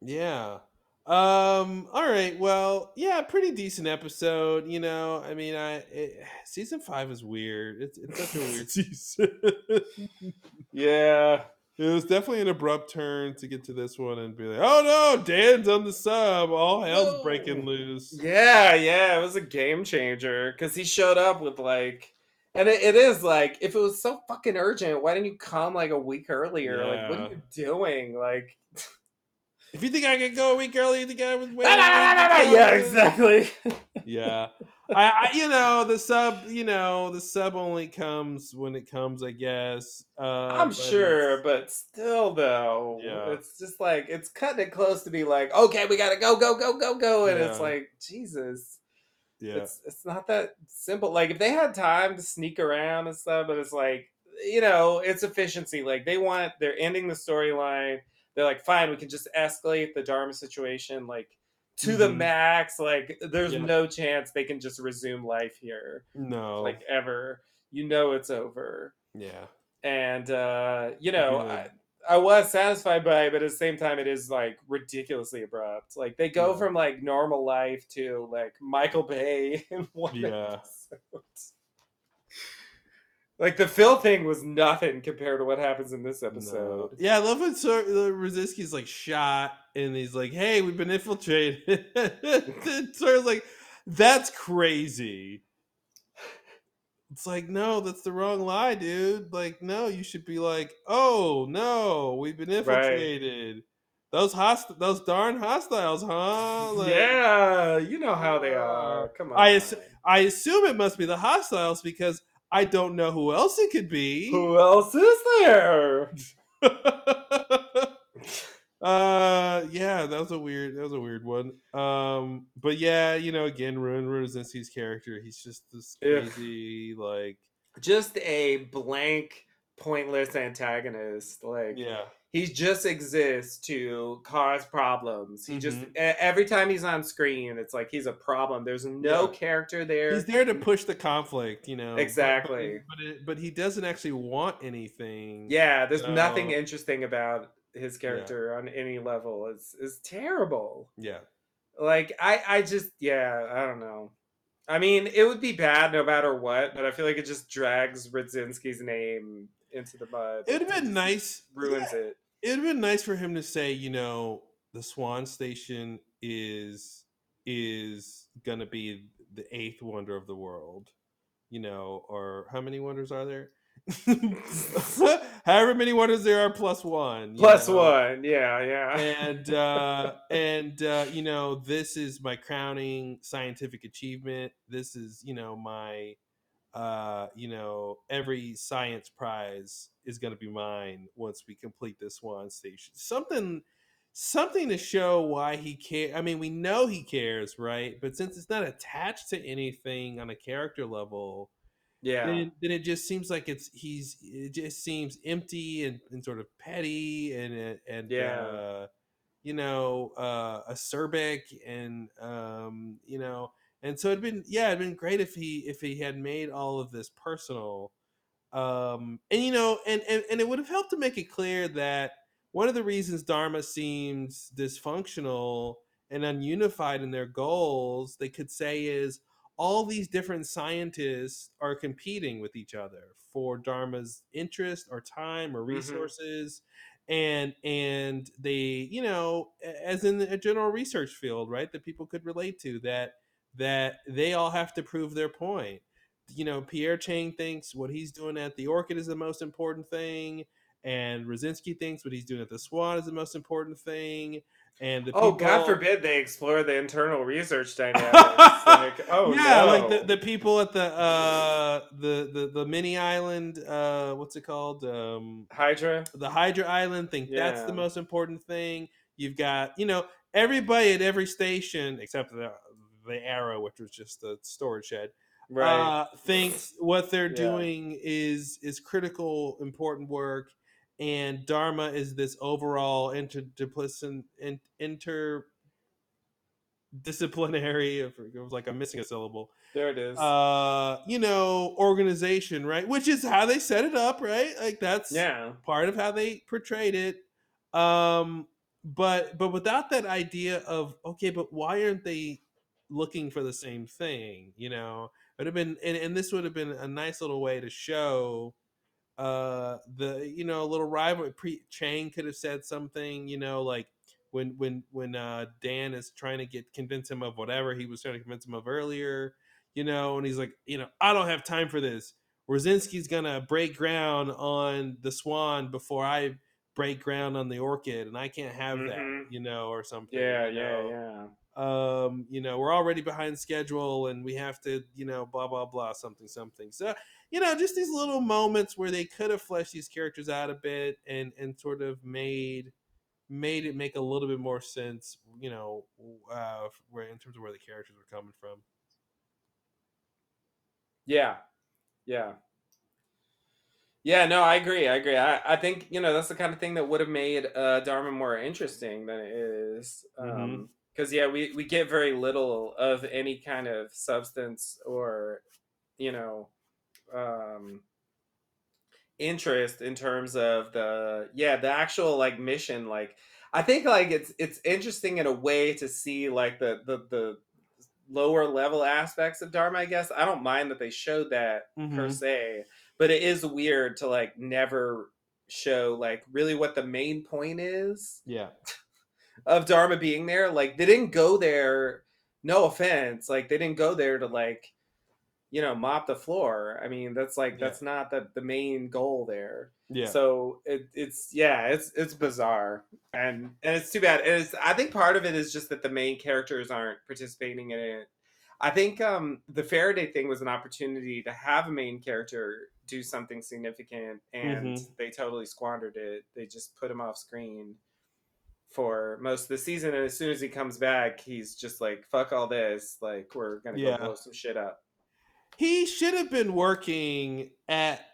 Yeah. Um. All right. Well. Yeah. Pretty decent episode. You know. I mean. I. It, season five is weird. It's it's such a weird season. yeah. It was definitely an abrupt turn to get to this one and be like, oh no, Dan's on the sub. All hell's breaking loose. Yeah, yeah, it was a game changer because he showed up with like, and it, it is like, if it was so fucking urgent, why didn't you come like a week earlier? Like, what are you doing? Like, If you think I could go a week early, you think I was waiting? yeah, exactly. yeah. I, I, you know, the sub, you know, the sub only comes when it comes, I guess. Uh, I'm but sure, but still, though, Yeah. it's just like it's cutting it close to be like, okay, we gotta go, go, go, go, go, and it's like, Jesus, Yeah. it's it's not that simple. Like if they had time to sneak around and stuff, but it's like you know, it's efficiency. Like they want they're ending the storyline. They're like, fine, we can just escalate the Dharma situation like to the Mhm. max. Like there's Yeah. no chance they can just resume life here. No. Like ever. You know it's over. Yeah. and uh, you know. I, I was satisfied by it, but at the same time, it is like ridiculously abrupt. Like they go Yeah. from like normal life to like Michael Bay in one Yeah. episode. Like the Phil thing was nothing compared to what happens in this No. episode. Yeah, I love when Sor- uh, Radzinsky's like shot and he's like, "Hey, we've been infiltrated." and Sor's like, "That's crazy." It's like, no, that's the wrong lie, dude. Like, no, you should be like, "Oh no, we've been infiltrated." Those host, those darn hostiles, huh? Like, yeah, you know how they are. Come on. I ass- I assume it must be the hostiles because I don't know who else it could be. Who else is there? uh yeah that was a weird that was a weird one um but yeah you know again ruin Radzinsky's character he's just this Ugh. crazy like Just a blank, pointless antagonist. Like yeah he just exists to cause problems. He just Mhm. e- every time he's on screen, it's like he's a problem. There's no Yeah. character there. he's there to push the conflict you know but- but- Exactly. but, it, but he doesn't actually want anything Yeah, there's you nothing interesting about his character on any level. It's it's terrible. yeah Like I I just yeah, I don't know. I mean, it would be bad no matter what, but I feel like it just drags Radzinsky's name into the mud. it would have been nice ruins it. it have been nice for him to say, you know, the Swan Station is is gonna be the eighth wonder of the world, you know, or how many wonders are there? However many wonders there are, plus one. Plus one, yeah, yeah. and uh and uh you know this is my crowning scientific achievement this is you know my uh you know every science prize is going to be mine once we complete this one station something something to show why he care i mean we know he cares right but since it's not attached to anything on a character level Yeah. then, then it just seems like it's he's it just seems empty and, and sort of petty and and Yeah. uh, you know uh acerbic and um you know and so it'd been yeah it'd been great if he if he had made all of this personal um and you know and and, and it would have helped to make it clear that one of the reasons dharma seems dysfunctional and ununified in their goals they could say is all these different scientists are competing with each other for dharma's interest or time or Mhm. resources and and they you know as in a general research field right that people could relate to that that they all have to prove their point you know pierre chang thinks what he's doing at the orchid is the most important thing and Radzinsky thinks what he's doing at the Swan is the most important thing, and the Oh, people, God forbid they explore the internal research dynamics. like, oh yeah, no. like the, the people at the uh the the the mini island, uh what's it called? Um Hydra. The Hydra Island think that's the most important thing. You've got, you know, everybody at every station except the the Arrow, which was just the storage shed. Right. Uh, thinks what they're Yeah. doing is is critical, important work, and Dharma is this overall interdisciplinary, inter disciplinary. It was like I'm missing a syllable. There it is. Uh, you know, organization, right? Which is how they set it up, right? Like that's Yeah. part of how they portrayed it. Um, but but without that idea of okay, but why aren't they looking for the same thing? You know, it would have been, and, and this would have been a nice little way to show uh the you know a little rival Pierre Chang could have said something you know like when when when uh Dan is trying to get convince him of whatever he was trying to convince him of earlier you know and he's like you know I don't have time for this Radzinsky's gonna break ground on the Swan before I break ground on the Orchid and I can't have that Mhm. you know or something Yeah, you yeah, yeah. Um you know we're already behind schedule and we have to you know blah blah blah something something so you know just these little moments where they could have fleshed these characters out a bit and and sort of made made it make a little bit more sense you know uh where in terms of where the characters were coming from Yeah. Yeah. Yeah, no, I agree. I agree. I, I think, you know, that's the kind of thing that would have made uh, Dharma more interesting than it is. Um, Because, yeah, we, we get very little of any kind of substance or, you know, um, interest in terms of the yeah the actual like mission like i think like it's it's interesting in a way to see like the the the lower level aspects of dharma i guess i don't mind that they showed that per Mhm. se but it is weird to like never show like really what the main point is Yeah. Of dharma being there like they didn't go there no offense like they didn't go there to like you know mop the floor. I mean that's like Yeah. that's not the the main goal there. Yeah. so it, it's yeah it's it's bizarre. And and it's too bad. And it's i think part of it is just that the main characters aren't participating in it. I think um the faraday thing was an opportunity to have a main character do something significant and Mhm. they totally squandered it. They just put him off screen for most of the season and as soon as he comes back he's just like fuck all this like we're gonna Yeah. go blow some shit up He should have been working at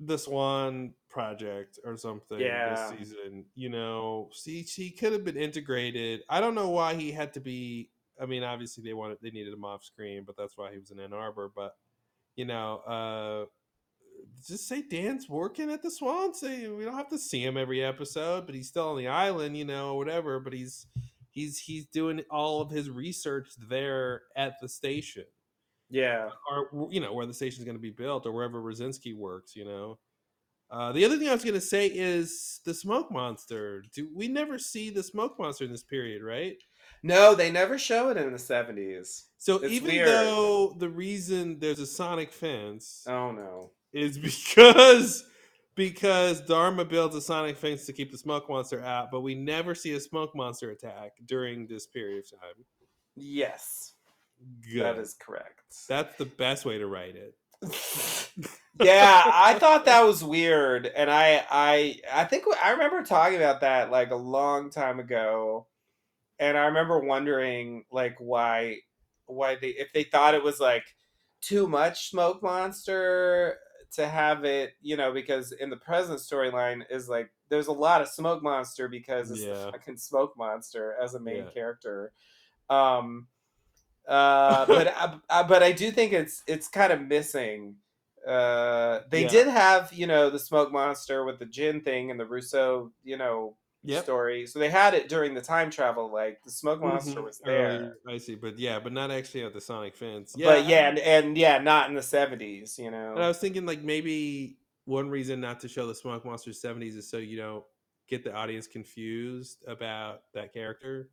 this one project or something Yeah. this season. You know, see, he could have been integrated. I don't know why he had to be. I mean, obviously they wanted they needed him off screen, but that's why he was in Ann Arbor. But you know, uh just say Dan's working at the Swan. Say we don't have to see him every episode, but he's still on the island, you know, whatever. But he's he's he's doing all of his research there at the station yeah or you know where the station's going to be built or wherever Radzinsky works. You know. Uh, the other thing I was going to say is the smoke monster. Do we never see the smoke monster in this period, right? no they never show it in the 70s So It's even weird. though the reason there's a sonic fence oh no is because because Dharma builds a sonic fence to keep the smoke monster out, but we never see a smoke monster attack during this period of time. yes Good. that is correct That's the best way to write it. yeah i thought that was weird and i i i think i remember talking about that like a long time ago and i remember wondering like why why they if they thought it was like too much smoke monster to have it you know because in the present storyline is like there's a lot of smoke monster because it's Yeah. the fucking smoke monster as a main Yeah. character um uh but I, I, but i do think it's it's kind of missing uh they Yeah. did have you know the smoke monster with the Jin thing and the Rousseau you know Yep. story so they had it during the time travel like the smoke monster Mhm. was there Earlier, I see, but yeah, but not actually at the sonic fence. but yeah and, and yeah not in the 70s you know And I was thinking like maybe one reason not to show the Smoke Monster 70s is so you don't get the audience confused about that character.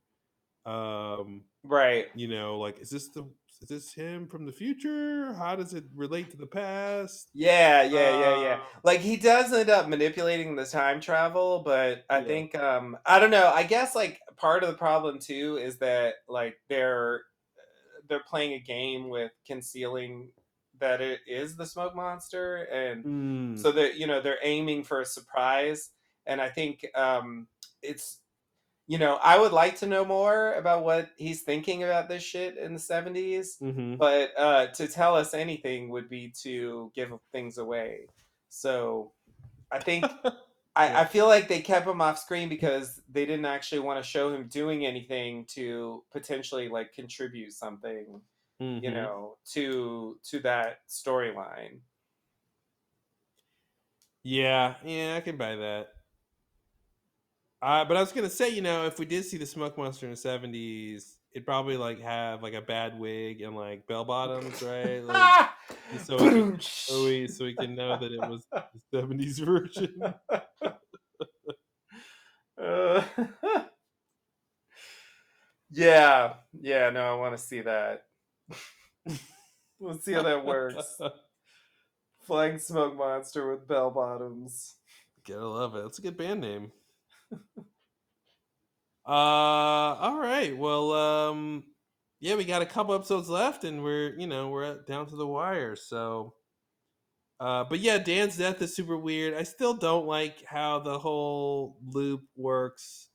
Um right you know, like is this the is this him from the future? How does it relate to the past? Yeah, yeah, yeah, yeah. Um, Like he does end up manipulating the time travel, but I Yeah. think um I don't know. I guess like part of the problem too is that like they're they're playing a game with concealing that it is the smoke monster and Mm. so they're you know they're aiming for a surprise and I think um it's you know, I would like to know more about what he's thinking about this shit in the 70s Mhm. but uh, to tell us anything would be to give things away. So I think I, I feel like they kept him off screen because they didn't actually want to show him doing anything to potentially like contribute something, you Mhm. know, to to that storyline. Yeah, yeah, I can buy that. Uh, but I was gonna say, you know, if we did see the smoke monster in the seventies, it'd probably like have like a bad wig and like bell bottoms, right? Like, so we, can, so we so we can know that it was the seventies version. Uh, yeah, yeah, no, I want to see that. Let's see how that works. Flying smoke monster with bell bottoms. Gotta love it. That's a good band name. uh, all right. Well, um, yeah, we got a couple episodes left, and we're you know we're down to the wire. So, uh, but yeah, Dan's death is super weird. I still don't like how the whole loop works,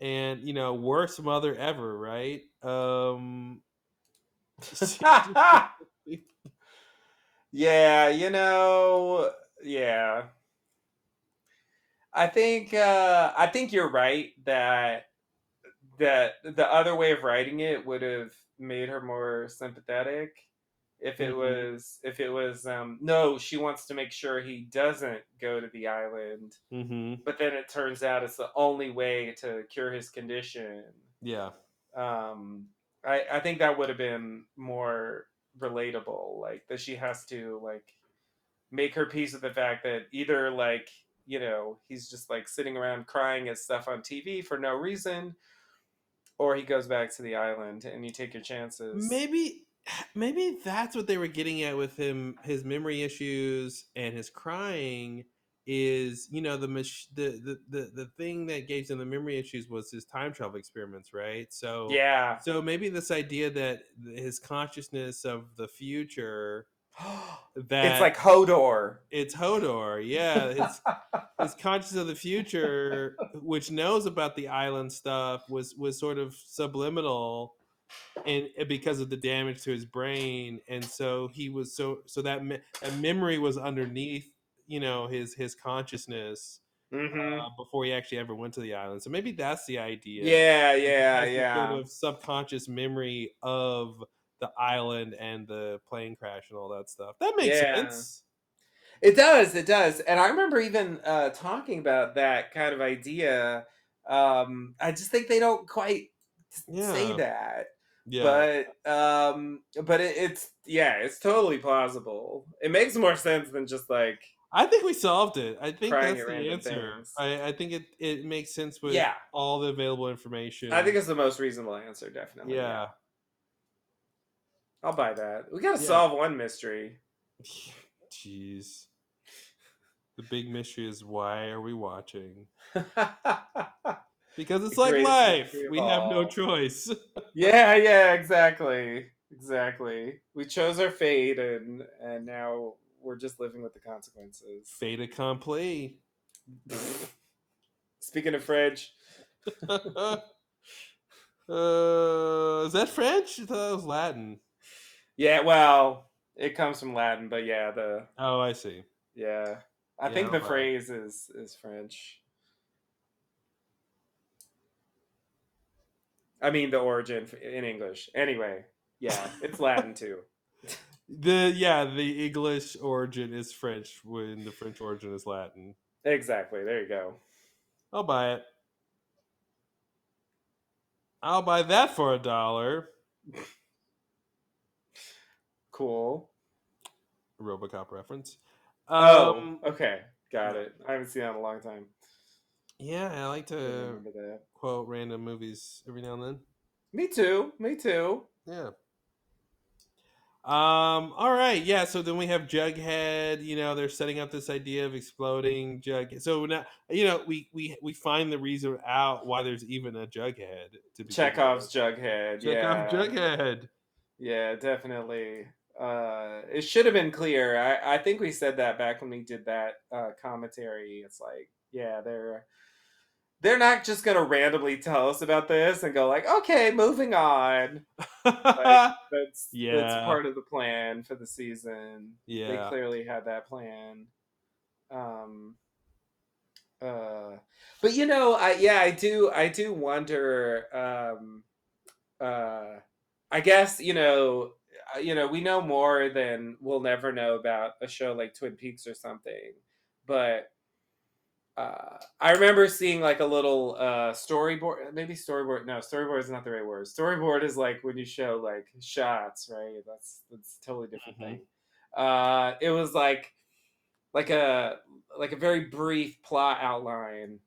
and you know, worst mother ever, right? Um, yeah, you know, yeah. I think uh I think you're right that that the other way of writing it would have made her more sympathetic If it Mhm. was, if it was, um, no, she wants to make sure he doesn't go to the island. Mm-hmm. But then it turns out it's the only way to cure his condition. Yeah. Um, I I think that would have been more relatable. Like that she has to like make her peace with the fact that either like you know he's just like sitting around crying at stuff on TV for no reason, or he goes back to the island and you take your chances. Maybe maybe that's what they were getting at with him his memory issues and his crying is you know the the, the the the thing that gave him the memory issues was his time travel experiments right so Yeah. so maybe this idea that his consciousness of the future that it's like Hodor. it's Hodor, yeah. His, his conscious of the future, which knows about the island stuff, was was sort of subliminal, and because of the damage to his brain, and so he was so so that me- that memory was underneath, you know, his his consciousness Mhm. uh, before he actually ever went to the island. So maybe that's the idea. Yeah, yeah, yeah. Sort of subconscious memory of the island and the plane crash and all that stuff. That makes Yeah. sense. It does, it does. And I remember even uh, talking about that kind of idea. Um, I just think they don't quite s- say that. Yeah. But um, but it, it's yeah, it's totally plausible. It makes more sense than just like I think we solved it. I think that's the answer. I, I think it, it makes sense with Yeah. all the available information. I think it's the most reasonable answer, definitely. yeah. I'll buy that. We gotta Yeah. solve one mystery. Jeez. The big mystery is why are we watching? Because it's The like life. We have no choice. yeah, yeah, exactly. Exactly. We chose our fate and and now we're just living with the consequences. Fait accompli. Speaking of French, Uh, is that French? I thought it was Latin. Yeah, well, it comes from Latin, but yeah, the Oh, I see. yeah. I Yeah, think the okay. phrase is is French. I mean the origin f- in English. Anyway, yeah, it's Latin too. The yeah, the English origin is French when the French origin is Latin. Exactly. There you go. I'll buy it. I'll buy that for a dollar. Cool. RoboCop reference. Oh, Um, okay. Got it. I haven't seen that in a long time. yeah, I like to that. quote random movies every now and then. Me too. Me too. Yeah. Um. All right. Yeah. So then we have Jughead. You know, they're setting up this idea of exploding Jughead. So now, you know, we we we find the reason out why there's even a Jughead to be Chekhov's. Jughead. yeah. Jughead. Yeah, definitely. Uh, it should have been clear. I, I think we said that back when we did that uh, commentary. It's like, yeah, they're they're not just gonna randomly tell us about this and go like, okay, moving on. Like, that's that's part of the plan for the season. Yeah, they clearly had that plan. Um. Uh, but you know, I yeah, I do, I do wonder. Um, uh, I guess you know, you know, we know more than we'll never know about a show like Twin Peaks or something. But uh, I remember seeing like a little uh, storyboard, maybe storyboard. No, storyboard is not the right word. Storyboard is like when you show like shots, right? That's that's a totally different Mhm. thing. Uh, it was like like a like a very brief plot outline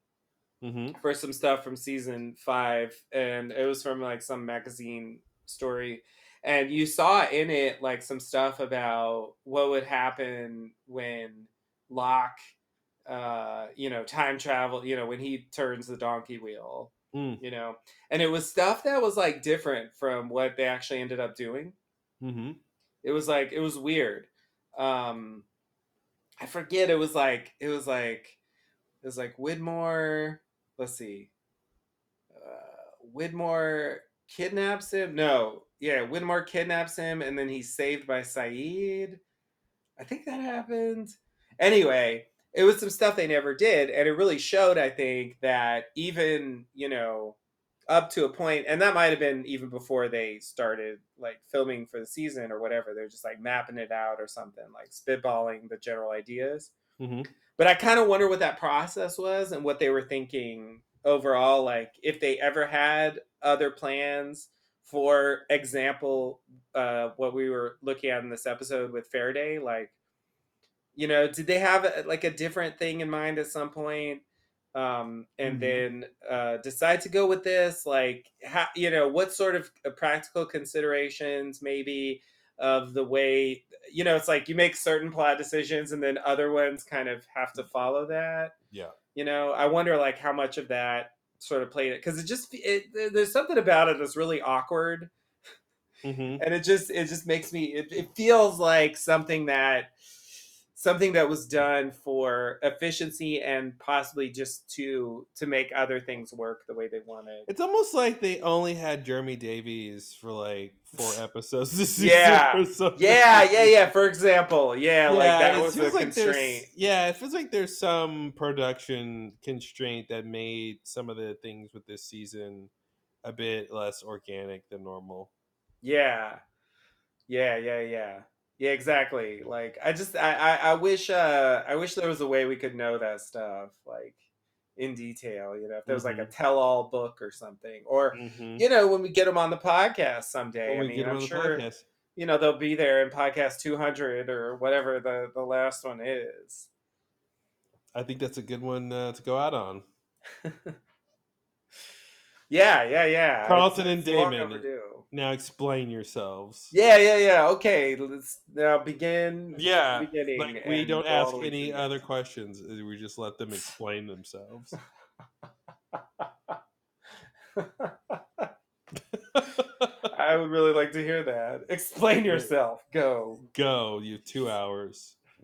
Mm-hmm. for some stuff from season five, and it was from like some magazine story. And you saw in it like some stuff about what would happen when Locke, uh, you know, time travel, you know, when he turns the donkey wheel, Mm. you know, and it was stuff that was like different from what they actually ended up doing. Mm-hmm. It was like it was weird. Um, I forget. It was like it was like it was like Widmore. Let's see. Uh, Widmore kidnaps him. No, yeah, Widmore kidnaps him, and then he's saved by Sayid. I think that happened. Anyway, it was some stuff they never did, and it really showed. I think that even you know, up to a point, and that might have been even before they started like filming for the season or whatever. They're just like mapping it out or something, like spitballing the general ideas. Mhm. But I kind of wonder what that process was and what they were thinking overall. Like if they ever had other plans. For example, uh, what we were looking at in this episode with Faraday, like you know did they have uh, like a different thing in mind at some point um and Mhm. then uh decide to go with this like how you know what sort of uh, practical considerations maybe of the way you know it's like you make certain plot decisions and then other ones kind of have to follow that Yeah. you know i wonder like how much of that sort of played it because it just it, there's something about it that's really awkward Mhm. and it just it just makes me it, it feels like something that something that was done for efficiency and possibly just to to make other things work the way they wanted It's almost like they only had Jeremy Davies for like four episodes this season. yeah yeah yeah yeah for example yeah, like that was a like constraint yeah, it feels like there's some production constraint that made some of the things with this season a bit less organic than normal. Yeah. Yeah, yeah, yeah. Yeah, exactly. Like I just I, I I wish uh I wish there was a way we could know that stuff like in detail, you know, if there was like a Mhm. tell-all book or something or Mhm. you know, when we get them on the podcast someday. When I we mean, get I'm on the sure podcast. you know, they'll be there in podcast 200 or whatever the the last one is. I think that's a good one uh, to go out on. Yeah, yeah, yeah. Carlton It's- and it's Damon. Now explain yourselves. Yeah, yeah, yeah. Okay, let's now begin. Yeah, beginning. like we don't ask any through. other questions. We just let them explain themselves. I would really like to hear that. Explain yourself. Go. Go, you two hours.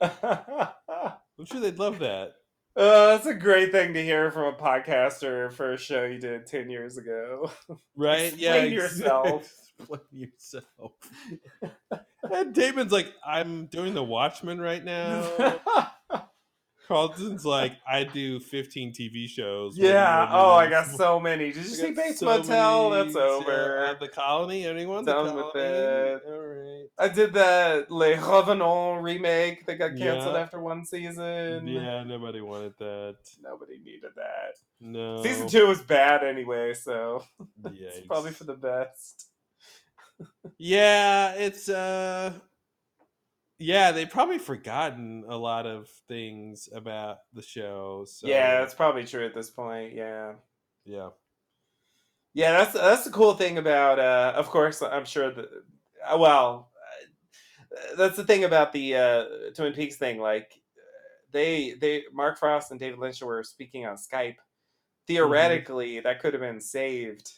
I'm sure they'd love that. Uh, that's a great thing to hear from a podcaster for a show you did 10 years ago. Right? yeah. Explain ex- yourself. Explain yourself. and Damon's like, I'm doing the Watchmen right now. Carlton's like, I do 15 TV shows. What do you yeah. Oh, I got so many. Did you see Bates so Motel? many, That's over. uh, the Colony? Anyone? Done with it. All right. I did the Les Revenants remake that got canceled Yeah. after one season. Yeah, nobody wanted that. Nobody needed that. No. Season two was bad anyway, so it's probably for the best. Yeah, it's uh yeah, they've probably forgotten a lot of things about the show. So Yeah, that's probably true at this point. Yeah. yeah. Yeah, that's that's the cool thing about. Uh, of course, I'm sure that. uh, Well, uh, that's the thing about the uh, Twin Peaks thing. Like, they they Mark Frost and David Lynch were speaking on Skype. Theoretically, that could have been saved.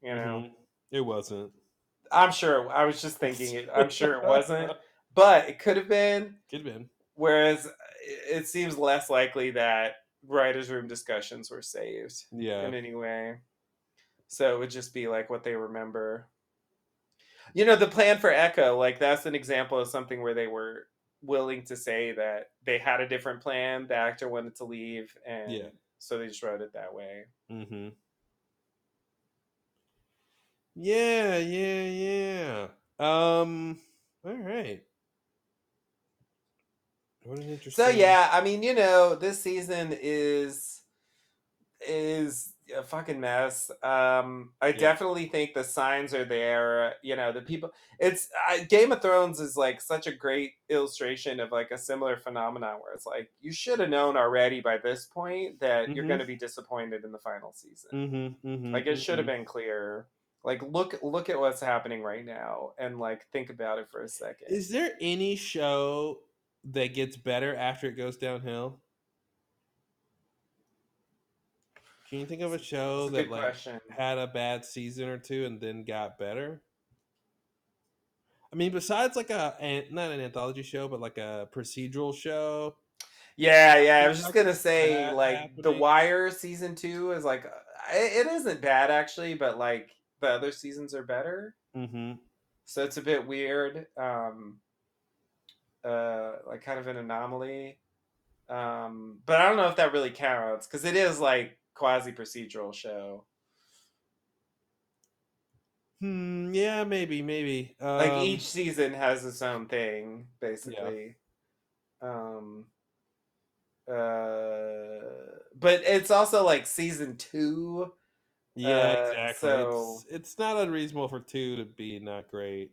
You know, Mhm. It wasn't. I'm sure. I was just thinking it. I'm sure it wasn't, but it could have been. Could have been. Whereas it it seems less likely that writers' room discussions were saved. Yeah. In any way. So it would just be like what they remember. You know, the plan for Echo, like that's an example of something where they were willing to say that they had a different plan. The actor wanted to leave, and Yeah. so they just wrote it that way. Mm-hmm. Yeah, yeah, yeah. Um all right. What an interesting So yeah, I mean, you know, this season is is a fucking mess. Um, I definitely think the signs are there. You know, the people. It's I, Game of Thrones is like such a great illustration of like a similar phenomenon where it's like you should have known already by this point that you're Mhm. going to be disappointed in the final season. Mm-hmm, mm-hmm, Like it should have been clear. Like look look at what's happening right now and like think about it for a second. Is there any show that gets better after it goes downhill? Can you think of a show a that like question. had a bad season or two and then got better? I mean, besides like a not an anthology show, but like a procedural show. Yeah, yeah. I was just gonna say, like, The? Wire season two is like, uh, it, it isn't bad actually, but like the other seasons are better. Mm-hmm. So it's a bit weird. Um, uh, like kind of an anomaly. Um, but I don't know if that really counts because it is like quasi procedural show. Hmm. Yeah. Maybe. Maybe. Um, like each season has its own thing, basically. Um. Uh, but it's also like season two. Yeah. uh, exactly. so- It's it's not unreasonable for two to be not great.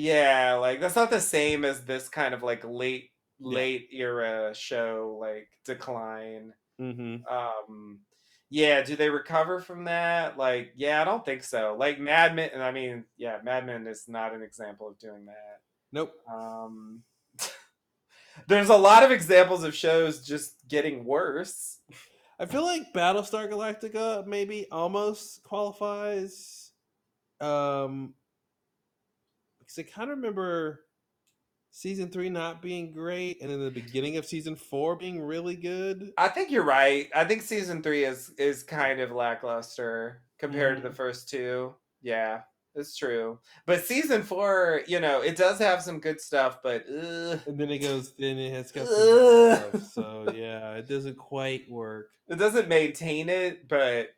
Yeah, like that's not the same as this kind of like late Yeah. late era show like decline. Mm-hmm. Um yeah, do they recover from that? Like, yeah, I don't think so. Like Mad Men, and I mean, yeah, Mad Men is not an example of doing that. Nope. Um There's a lot of examples of shows just getting worse. I feel like Battlestar Galactica maybe almost qualifies. Um, because I kind of remember season three not being great, and then the beginning of season four being really good. I think you're right. I think season three is is kind of lackluster compared to the Mhm. first two. Yeah, it's true. But season four, you know, it does have some good stuff, but And then it goes, then it has got some stuff. So yeah, it doesn't quite work. it doesn't maintain it. But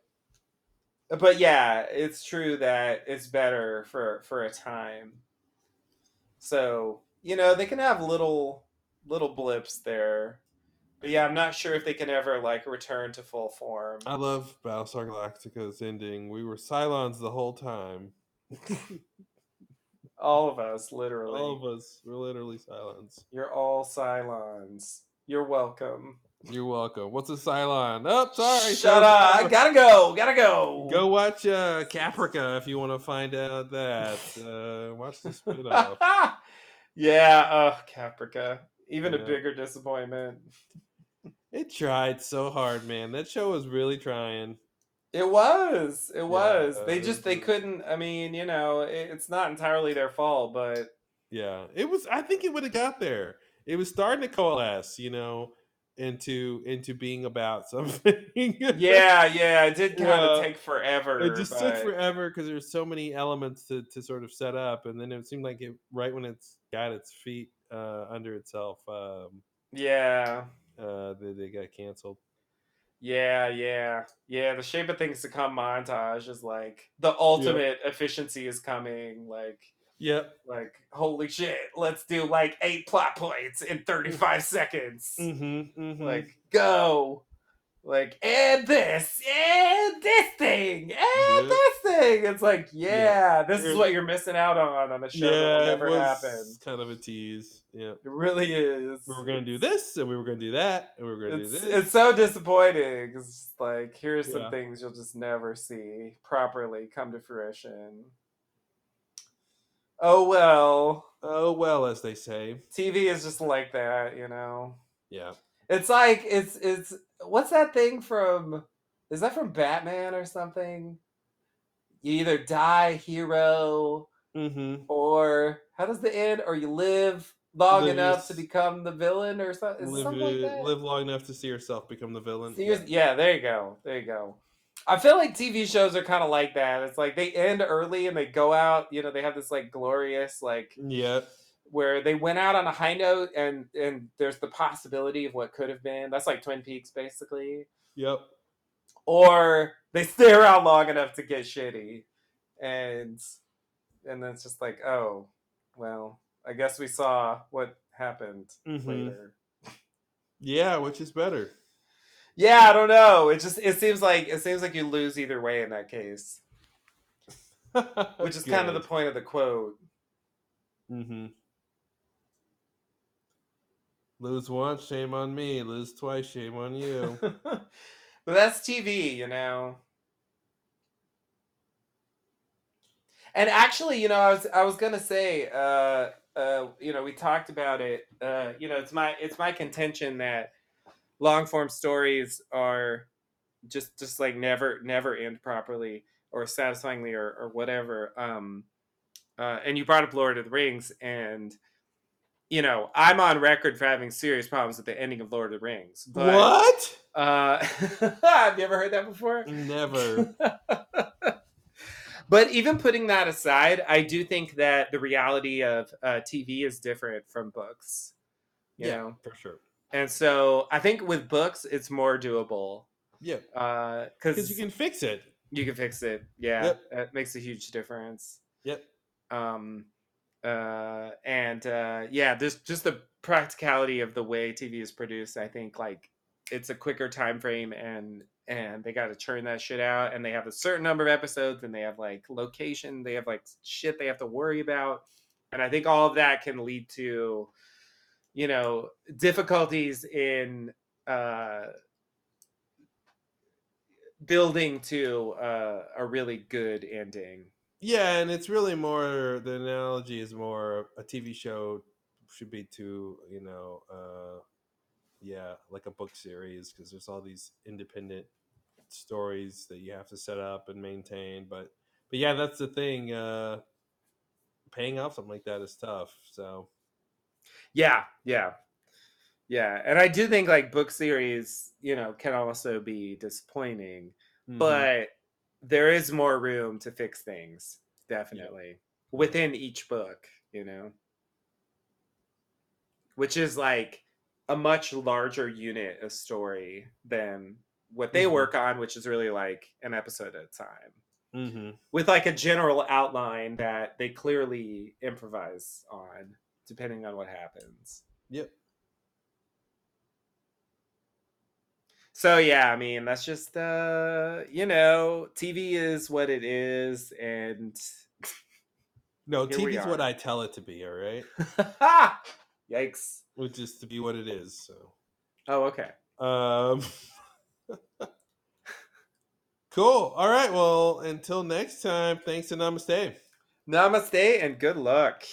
but yeah, it's true that it's better for for a time. So you know, they can have little little blips there. But yeah, I'm not sure if they can ever like return to full form. I love Battlestar Galactica's ending. We were Cylons the whole time. All of us, literally. All of us We're literally Cylons. You're all Cylons. You're welcome. You're welcome. What's a Cylon? Oh, sorry. Shut up. I gotta go. Gotta go. Go watch uh, Caprica if you want to find out that. Uh, watch the spin-off. yeah, uh Caprica. Even a bigger disappointment. It tried so hard, man. That show was really trying. It was. It was. uh, they just they couldn't I mean, you know, it, it's not entirely their fault, but Yeah, it was. I think it would have got there. It was starting to coalesce, you know, into into being about something. yeah, yeah, it did kind of Yeah. take forever. It just took forever because there's so many elements to, to sort of set up, and then it seemed like it right when it's got its feet uh, under itself, um, Yeah. uh, they, they got canceled. Yeah, yeah, yeah. The shape of things to come montage is like the ultimate efficiency is coming. Like, Yep. like holy shit, let's do like eight plot points in thirty five seconds. Mm-hmm, mm-hmm. Like, go. Like, and this, and this thing, and Yep. this thing. It's like, yeah, this is what you're missing out on on a show that yeah, will it never happen. kind of a tease. Yeah, It really is. we were gonna do this, and we were gonna do that, and we were gonna do this. it's so disappointing. It's like here's some things you'll just never see properly come to fruition. Oh well, oh well, as they say. TV is just like that, you know. Yeah. It's like it's it's what's that thing from? Is that from Batman or something? You either die hero, Mm-hmm. or how does the end? Or you live long Live enough to become the villain, or something? Is Live, something like that? live long enough to see yourself become the villain. Yours- yeah, there you go. There you go. I feel like TV shows are kind of like that. It's like they end early and they go out, you know, they have this like glorious like Yeah. where they went out on a high note and and there's the possibility of what could have been. That's like Twin Peaks basically. Yep. Or they stay around long enough to get shitty. And and then it's just like, "Oh, well, I guess we saw what happened Mhm. later." Yeah, which is better. Yeah, I don't know. It just it seems like it seems like you lose either way in that case. Which is kind of the point of the quote. Mm-hmm. Lose once, shame on me. Lose twice, shame on you. but that's TV, you know. And actually, you know, I was I was gonna say, uh, uh, you know, we talked about it. Uh, you know, it's my it's my contention that long form stories are just just like never never end properly or satisfyingly or or whatever. Um, uh, and you brought up Lord of the Rings, and you know, I'm on record for having serious problems with the ending of Lord of the Rings. But, what? Uh, have you ever heard that before? Never. But even putting that aside, I do think that the reality of uh, TV is different from books. You yeah, know, for sure. And so I think with books it's more doable. Yeah. Uh, Because because you can fix it. you can fix it. Yeah, Yep. it makes a huge difference. Yep. Um, uh, and uh, yeah, there's just the practicality of the way TV is produced. I think like it's a quicker time frame, and and they got to churn that shit out, and they have a certain number of episodes, and they have like location, they have like shit they have to worry about, and I think all of that can lead to, you know, difficulties in uh building to uh, a really good ending. Yeah, and it's really more the analogy is more a TV show should be to you know, uh, yeah, like a book series because there's all these independent stories that you have to set up and maintain. But but yeah, that's the thing. Uh, paying off something like that is tough. So Yeah, yeah, yeah. And I do think like book series, you know, can also be disappointing, Mhm. but there is more room to fix things, definitely within each book, you know, which is like a much larger unit of story than what they Mhm. work on, which is really like an episode at a time. Mhm. with like a general outline that they clearly improvise on depending on what happens. Yep. So yeah, I mean that's just uh you know, TV is what it is and no, we TV's what. I tell it to be. All right, yikes. which is to be what it is. So. Oh, okay. Um, cool. All right. Well, until next time, thanks and namaste. Namaste and good luck.